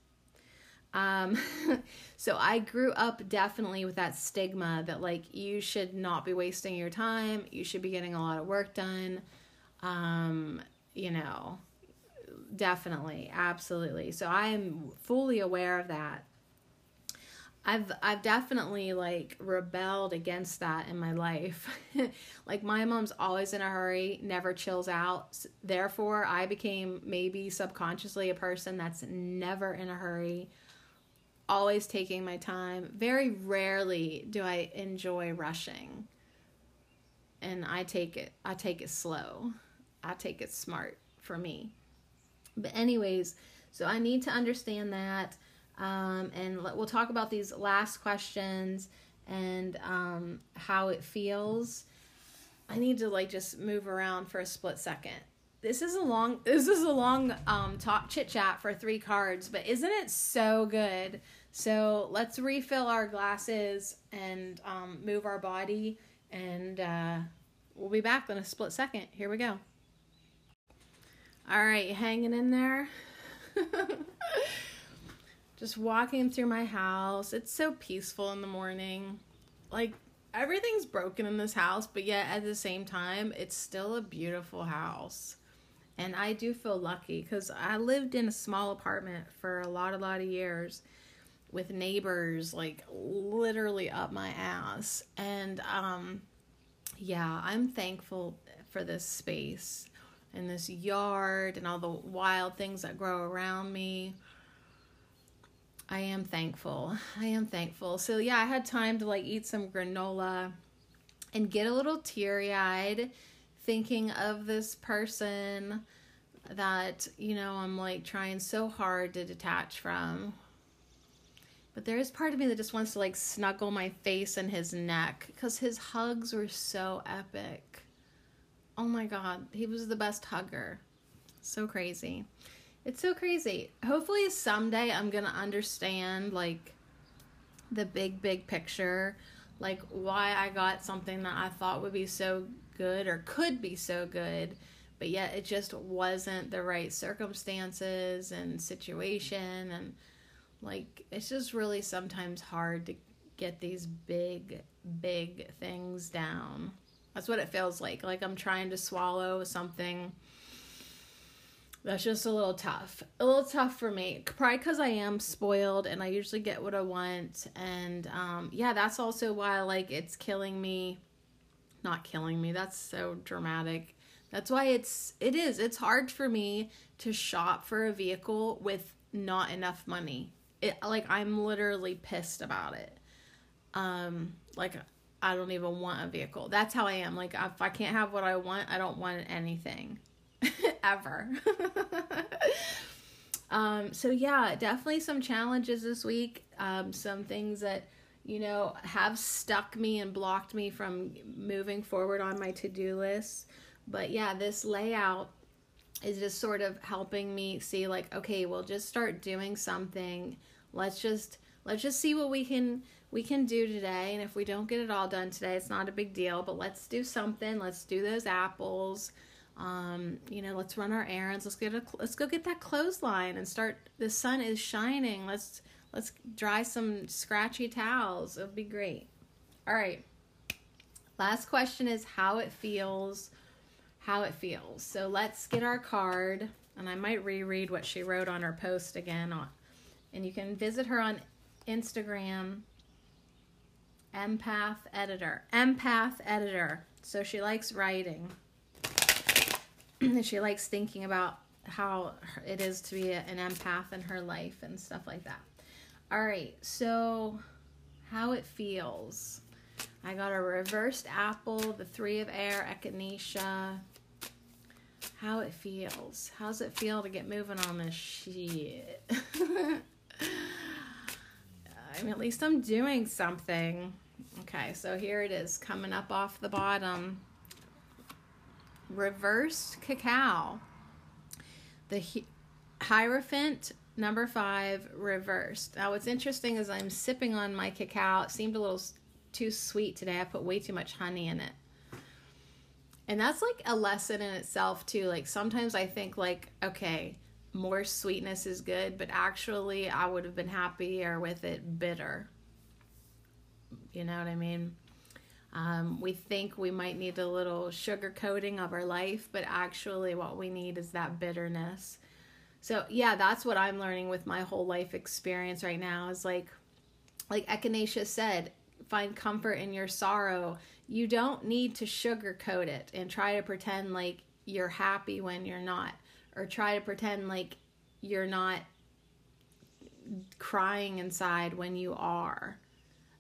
Um, so I grew up definitely with that stigma that like you should not be wasting your time. You should be getting a lot of work done. Um, you know, definitely, absolutely. So I am fully aware of that. I've I've definitely like rebelled against that in my life. like my mom's always in a hurry, never chills out. Therefore, I became maybe subconsciously a person that's never in a hurry, always taking my time. Very rarely do I enjoy rushing. And I take it I take it slow. I take it smart for me. But anyways, so I need to understand that um, and we'll talk about these last questions and um, how it feels. I need to like just move around for a split second. This is a long this is a long um talk chit chat for three cards, but isn't it so good? So let's refill our glasses and um, move our body, and uh, we'll be back in a split second. Here we go. All right, hanging in there. just walking through my house. It's so peaceful in the morning. Like everything's broken in this house, but yet at the same time, it's still a beautiful house. And I do feel lucky because I lived in a small apartment for a lot, a lot of years with neighbors like literally up my ass. And um, yeah, I'm thankful for this space and this yard and all the wild things that grow around me. I am thankful. I am thankful. So yeah, I had time to like eat some granola and get a little teary-eyed thinking of this person that, you know, I'm like trying so hard to detach from. But there is part of me that just wants to like snuggle my face in his neck because his hugs were so epic. Oh my god, he was the best hugger. So crazy. It's so crazy. Hopefully someday I'm going to understand like the big big picture, like why I got something that I thought would be so good or could be so good, but yet it just wasn't the right circumstances and situation and like it's just really sometimes hard to get these big big things down. That's what it feels like. Like I'm trying to swallow something that's just a little tough. A little tough for me. Probably because I am spoiled and I usually get what I want. And um, yeah, that's also why like it's killing me. Not killing me. That's so dramatic. That's why it's it is. It's hard for me to shop for a vehicle with not enough money. It like I'm literally pissed about it. Um like I don't even want a vehicle. That's how I am. Like if I can't have what I want, I don't want anything. ever. um, so yeah, definitely some challenges this week. Um, some things that you know have stuck me and blocked me from moving forward on my to-do list. But yeah, this layout is just sort of helping me see like okay, we'll just start doing something. Let's just let's just see what we can we can do today and if we don't get it all done today it's not a big deal but let's do something let's do those apples um, you know, let's run our errands. Let's get a let's go get that clothesline and start. The sun is shining. Let's let's dry some scratchy towels. It'll be great. All right. Last question is how it feels. How it feels. So let's get our card, and I might reread what she wrote on her post again. On, and you can visit her on Instagram. Empath editor. Empath editor. So she likes writing. and she likes thinking about how it is to be an empath in her life and stuff like that. All right, so how it feels. I got a reversed apple, the three of air, echinacea. How it feels. How's it feel to get moving on this shit? I mean, at least I'm doing something. Okay, so here it is coming up off the bottom reversed cacao. The Hierophant number five reversed. Now, what's interesting is I'm sipping on my cacao. It seemed a little too sweet today. I put way too much honey in it. And that's like a lesson in itself, too. Like sometimes I think, like, okay, more sweetness is good, but actually, I would have been happier with it bitter. You know what I mean? Um, we think we might need a little sugar coating of our life, but actually, what we need is that bitterness. So, yeah, that's what I'm learning with my whole life experience right now is like, like Echinacea said, find comfort in your sorrow. You don't need to sugarcoat it and try to pretend like you're happy when you're not, or try to pretend like you're not crying inside when you are.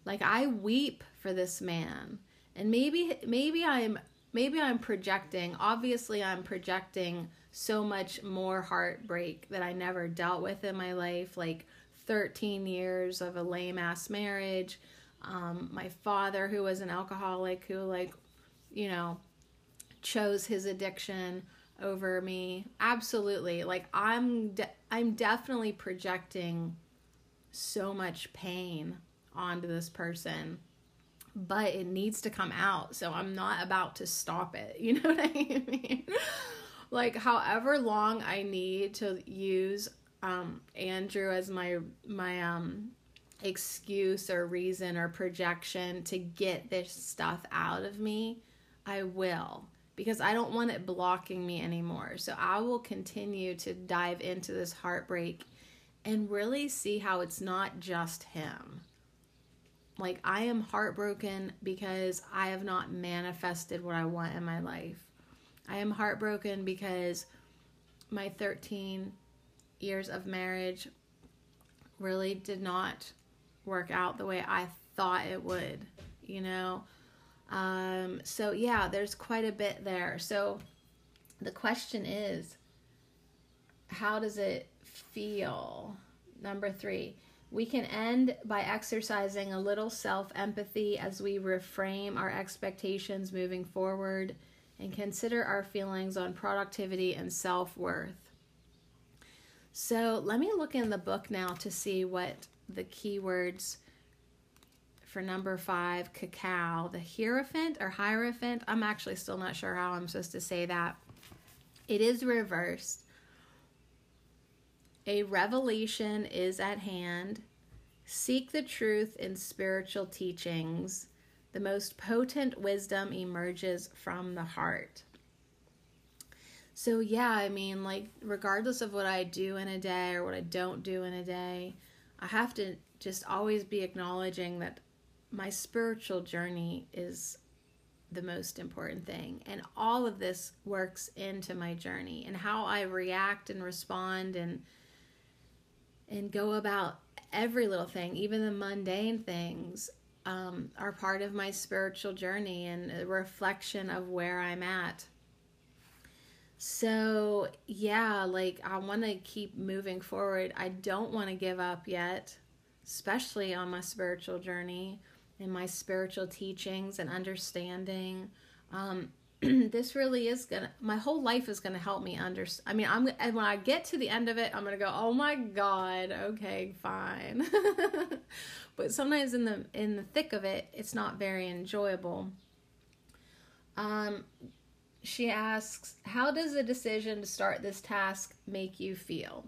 Like I weep for this man. And maybe maybe I'm maybe I'm projecting. Obviously I'm projecting so much more heartbreak that I never dealt with in my life, like 13 years of a lame ass marriage. Um, my father, who was an alcoholic, who, like, you know, chose his addiction over me. Absolutely. Like, I'm, de- I'm definitely projecting so much pain onto this person but it needs to come out. So i'm not about to stop it. You know what i mean? Like however long i need to use um andrew as my my um excuse or reason or projection to get this stuff out of me i will. Because i don't want it blocking me anymore. So i will continue to dive into this heartbreak and really see how it's not just him like, I am heartbroken because I have not manifested what I want in my life. I am heartbroken because my 13 years of marriage really did not work out the way I thought it would, you know? Um, so, yeah, there's quite a bit there. So, the question is how does it feel? Number three, we can end by exercising a little self empathy as we reframe our expectations moving forward and consider our feelings on productivity and self worth. So let me look in the book now to see what the keywords for number five, cacao, the hierophant or hierophant. I'm actually still not sure how I'm supposed to say that. It is reversed. A revelation is at hand. Seek the truth in spiritual teachings. The most potent wisdom emerges from the heart. So, yeah, I mean, like, regardless of what I do in a day or what I don't do in a day, I have to just always be acknowledging that my spiritual journey is the most important thing. And all of this works into my journey and how I react and respond and and go about every little thing, even the mundane things, um, are part of my spiritual journey and a reflection of where I'm at. So, yeah, like I want to keep moving forward. I don't want to give up yet, especially on my spiritual journey and my spiritual teachings and understanding. Um, this really is gonna my whole life is gonna help me understand i mean i'm and when i get to the end of it i'm gonna go oh my god okay fine. But sometimes in the in the thick of it it's not very enjoyable. Um she asks how does the decision to start this task make you feel?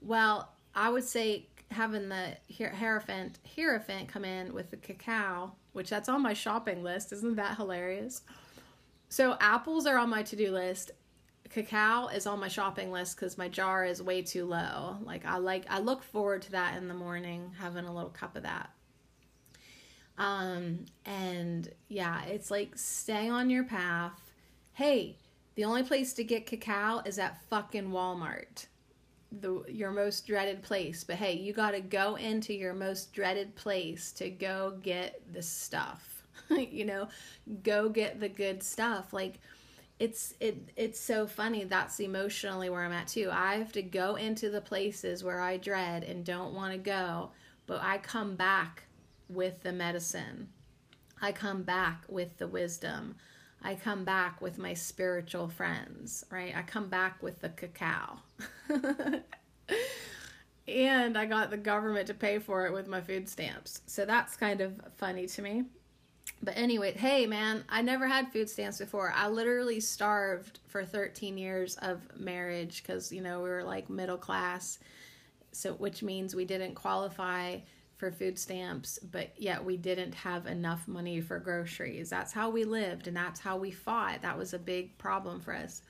Well i would say having the hierophant hierophant come in with the cacao which that's on my shopping list isn't that hilarious so apples are on my to-do list. Cacao is on my shopping list because my jar is way too low. Like I like I look forward to that in the morning, having a little cup of that. Um, and yeah, it's like stay on your path. Hey, the only place to get cacao is at fucking Walmart. The your most dreaded place. But hey, you got to go into your most dreaded place to go get the stuff. you know, go get the good stuff. Like it's it it's so funny that's emotionally where I'm at too. I have to go into the places where I dread and don't want to go, but I come back with the medicine. I come back with the wisdom. I come back with my spiritual friends, right? I come back with the cacao. and I got the government to pay for it with my food stamps. So that's kind of funny to me. But anyway, hey man, I never had food stamps before. I literally starved for 13 years of marriage because, you know, we were like middle class. So, which means we didn't qualify for food stamps, but yet we didn't have enough money for groceries. That's how we lived and that's how we fought. That was a big problem for us.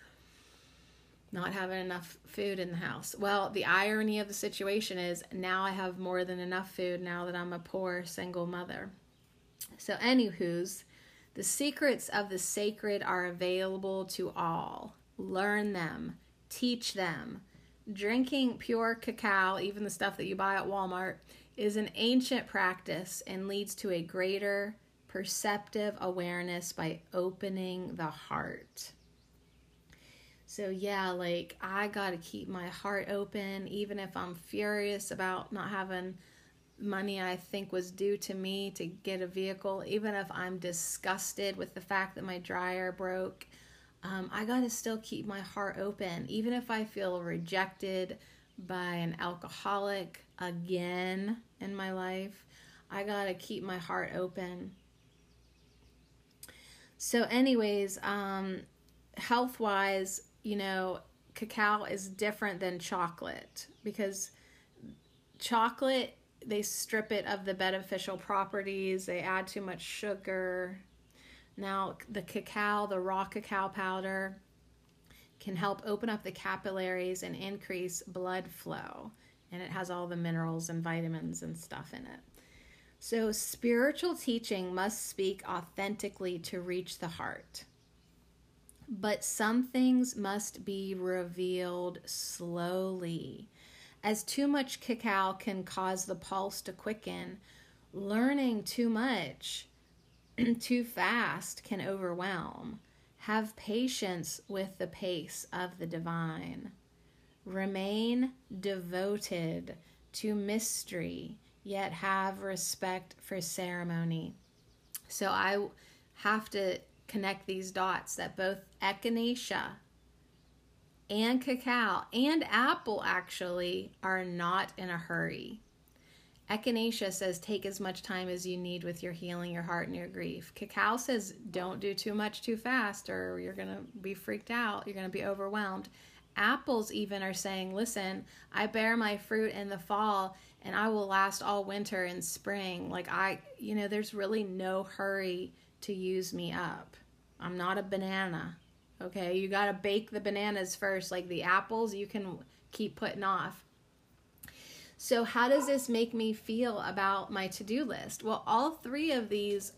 Not having enough food in the house. Well, the irony of the situation is now I have more than enough food now that I'm a poor single mother. So, anywho's, the secrets of the sacred are available to all. Learn them, teach them. Drinking pure cacao, even the stuff that you buy at Walmart, is an ancient practice and leads to a greater perceptive awareness by opening the heart. So, yeah, like I got to keep my heart open, even if I'm furious about not having money I think was due to me to get a vehicle, even if I'm disgusted with the fact that my dryer broke, um, I got to still keep my heart open. Even if I feel rejected by an alcoholic again in my life, I got to keep my heart open. So, anyways, um, health wise, you know, cacao is different than chocolate because chocolate they strip it of the beneficial properties. They add too much sugar. Now, the cacao, the raw cacao powder, can help open up the capillaries and increase blood flow. And it has all the minerals and vitamins and stuff in it. So, spiritual teaching must speak authentically to reach the heart. But some things must be revealed slowly as too much cacao can cause the pulse to quicken, learning too much too fast can overwhelm. Have patience with the pace of the divine. Remain devoted to mystery, yet have respect for ceremony. So I have to connect these dots that both echinacea and cacao and apple actually are not in a hurry. Echinacea says take as much time as you need with your healing your heart and your grief. Cacao says don't do too much too fast or you're going to be freaked out. You're going to be overwhelmed. Apples even are saying, listen, I bear my fruit in the fall and I will last all winter and spring. Like I, you know, there's really no hurry to use me up. I'm not a banana. Okay, you got to bake the bananas first. Like the apples, you can keep putting off. So, how does this make me feel about my to do list? Well, all three of these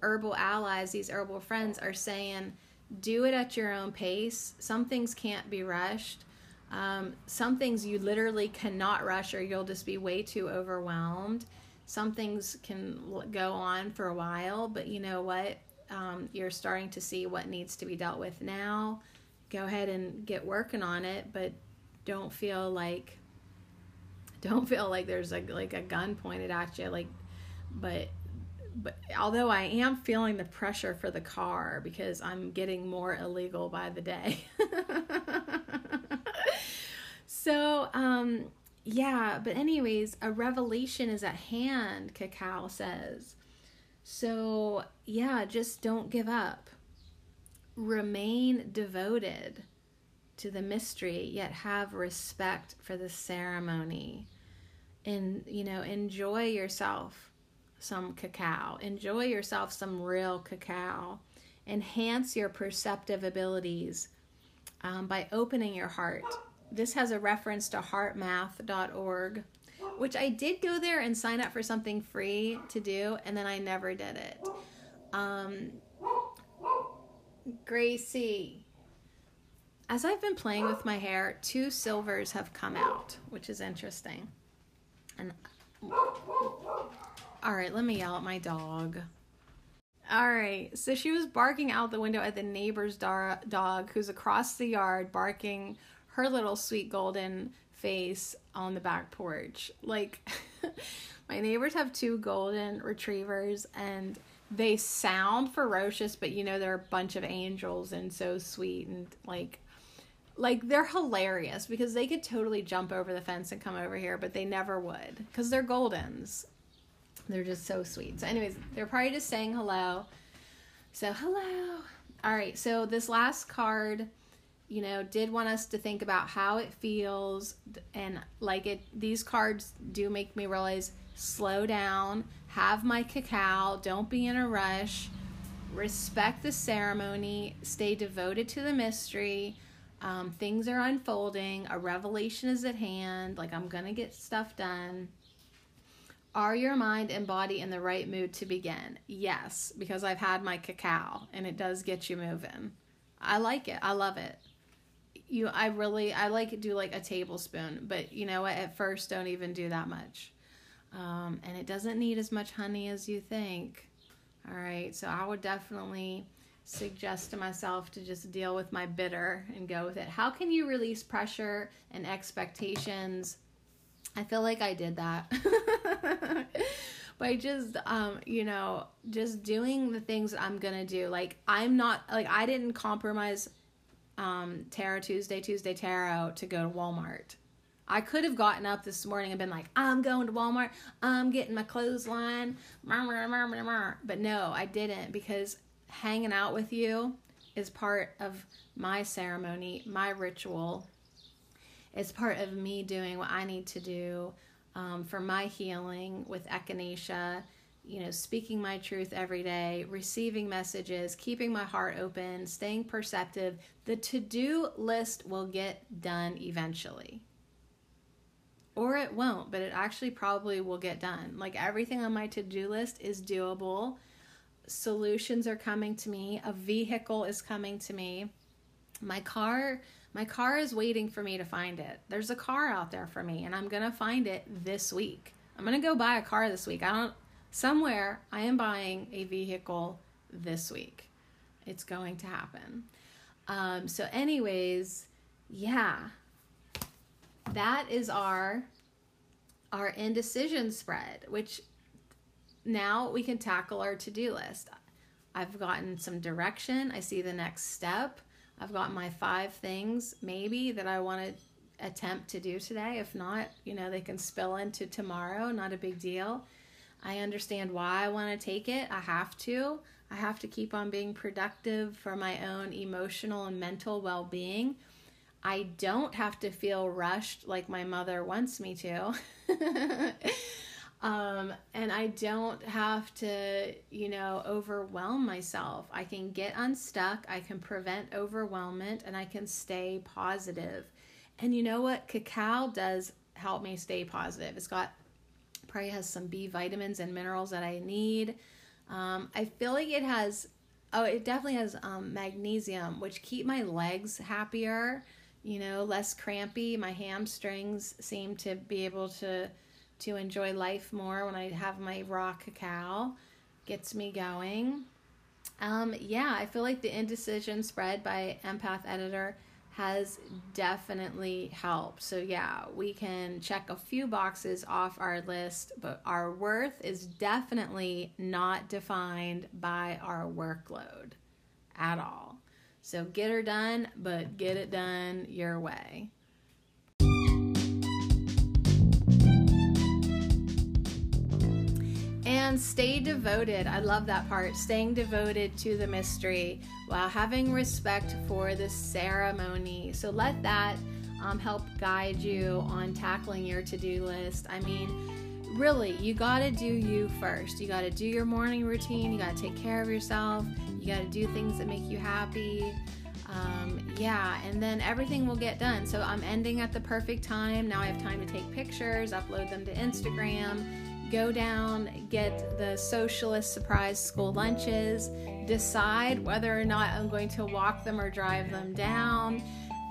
herbal allies, these herbal friends, are saying do it at your own pace. Some things can't be rushed. Um, some things you literally cannot rush, or you'll just be way too overwhelmed. Some things can go on for a while, but you know what? Um, you're starting to see what needs to be dealt with now. Go ahead and get working on it, but don't feel like don't feel like there's a like a gun pointed at you like but but although I am feeling the pressure for the car because I'm getting more illegal by the day. so, um yeah, but anyways, a revelation is at hand, Cacao says. So, yeah, just don't give up. Remain devoted to the mystery, yet have respect for the ceremony. And you know enjoy yourself some cacao. Enjoy yourself some real cacao. Enhance your perceptive abilities um, by opening your heart. This has a reference to heartmath.org which i did go there and sign up for something free to do and then i never did it um, gracie as i've been playing with my hair two silvers have come out which is interesting and all right, let me yell at my dog. All right, so she was barking out the window at the neighbor's dog who's across the yard barking her little sweet golden face on the back porch. Like, my neighbors have two golden retrievers and they sound ferocious, but you know, they're a bunch of angels and so sweet and like like they're hilarious because they could totally jump over the fence and come over here, but they never would because they're Goldens. They're just so sweet. So, anyways, they're probably just saying hello. So, hello. All right. So, this last card, you know, did want us to think about how it feels. And like it, these cards do make me realize slow down, have my cacao, don't be in a rush, respect the ceremony, stay devoted to the mystery um, things are unfolding, a revelation is at hand, like I'm to get stuff done. Are your mind and body in the right mood to begin? Yes, because I've had my cacao and it does get you moving. I like it. I love it. You I really I like do like a tablespoon, but you know what? At first don't even do that much. Um, and it doesn't need as much honey as you think. All right, so I would definitely suggest to myself to just deal with my bitter and go with it. How can you release pressure and expectations? I feel like I did that. by just um you know just doing the things i'm gonna do like i'm not like i didn't compromise um tarot tuesday tuesday tarot to go to walmart. I could have gotten up this morning and been like i'm going to walmart. I'm getting my clothesline. But no i didn't because hanging out with you is part of my ceremony, my ritual. It's part of me doing what I need to do um, for my healing with echinacea, you know, speaking my truth every day, receiving messages, keeping my heart open, staying perceptive. The to do list will get done eventually. Or it won't, but it actually probably will get done. Like everything on my to do list is doable solutions are coming to me a vehicle is coming to me my car my car is waiting for me to find it there's a car out there for me and i'm gonna find it this week i'm gonna go buy a car this week i don't somewhere i am buying a vehicle this week it's going to happen um, so anyways yeah that is our our indecision spread which now we can tackle our to do list. I've gotten some direction. I see the next step. I've got my five things maybe that I want to attempt to do today. If not, you know, they can spill into tomorrow, not a big deal. I understand why I want to take it. I have to. I have to keep on being productive for my own emotional and mental well being. I don't have to feel rushed like my mother wants me to. um, and I don't have to, you know, overwhelm myself. I can get unstuck, I can prevent overwhelmment, and I can stay positive. And you know what? Cacao does help me stay positive. It's got probably has some B vitamins and minerals that I need. Um, I feel like it has, oh, it definitely has um, magnesium, which keep my legs happier, you know, less crampy. My hamstrings seem to be able to to enjoy life more when I have my raw cacao. Gets me going. Um, yeah, I feel like the indecision spread by Empath Editor has definitely helped. So, yeah, we can check a few boxes off our list, but our worth is definitely not defined by our workload at all. So, get her done, but get it done your way. And stay devoted. I love that part. Staying devoted to the mystery while having respect for the ceremony. So let that um, help guide you on tackling your to do list. I mean, really, you got to do you first. You got to do your morning routine. You got to take care of yourself. You got to do things that make you happy. Um, yeah, and then everything will get done. So I'm ending at the perfect time. Now I have time to take pictures, upload them to Instagram go down, get the socialist surprise school lunches, decide whether or not I'm going to walk them or drive them down.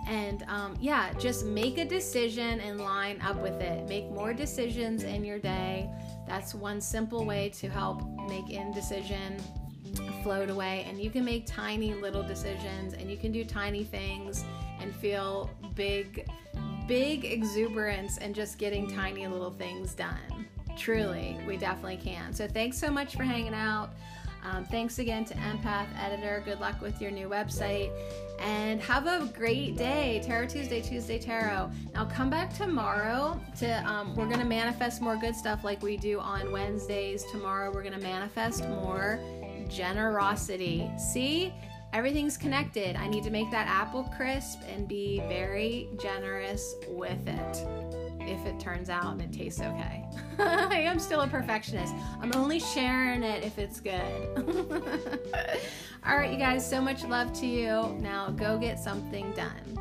And um, yeah, just make a decision and line up with it. Make more decisions in your day. That's one simple way to help make indecision float away. And you can make tiny little decisions and you can do tiny things and feel big, big exuberance and just getting tiny little things done. Truly, we definitely can. So thanks so much for hanging out. Um, thanks again to Empath Editor. Good luck with your new website. And have a great day. Tarot Tuesday, Tuesday Tarot. Now come back tomorrow to, um, we're to manifest more good stuff like we do on Wednesdays. Tomorrow we're to manifest more generosity. See? Everything's connected. I need to make that apple crisp and be very generous with it if it turns out and it tastes okay. I am still a perfectionist. I'm only sharing it if it's good. All right, you guys, so much love to you. Now go get something done.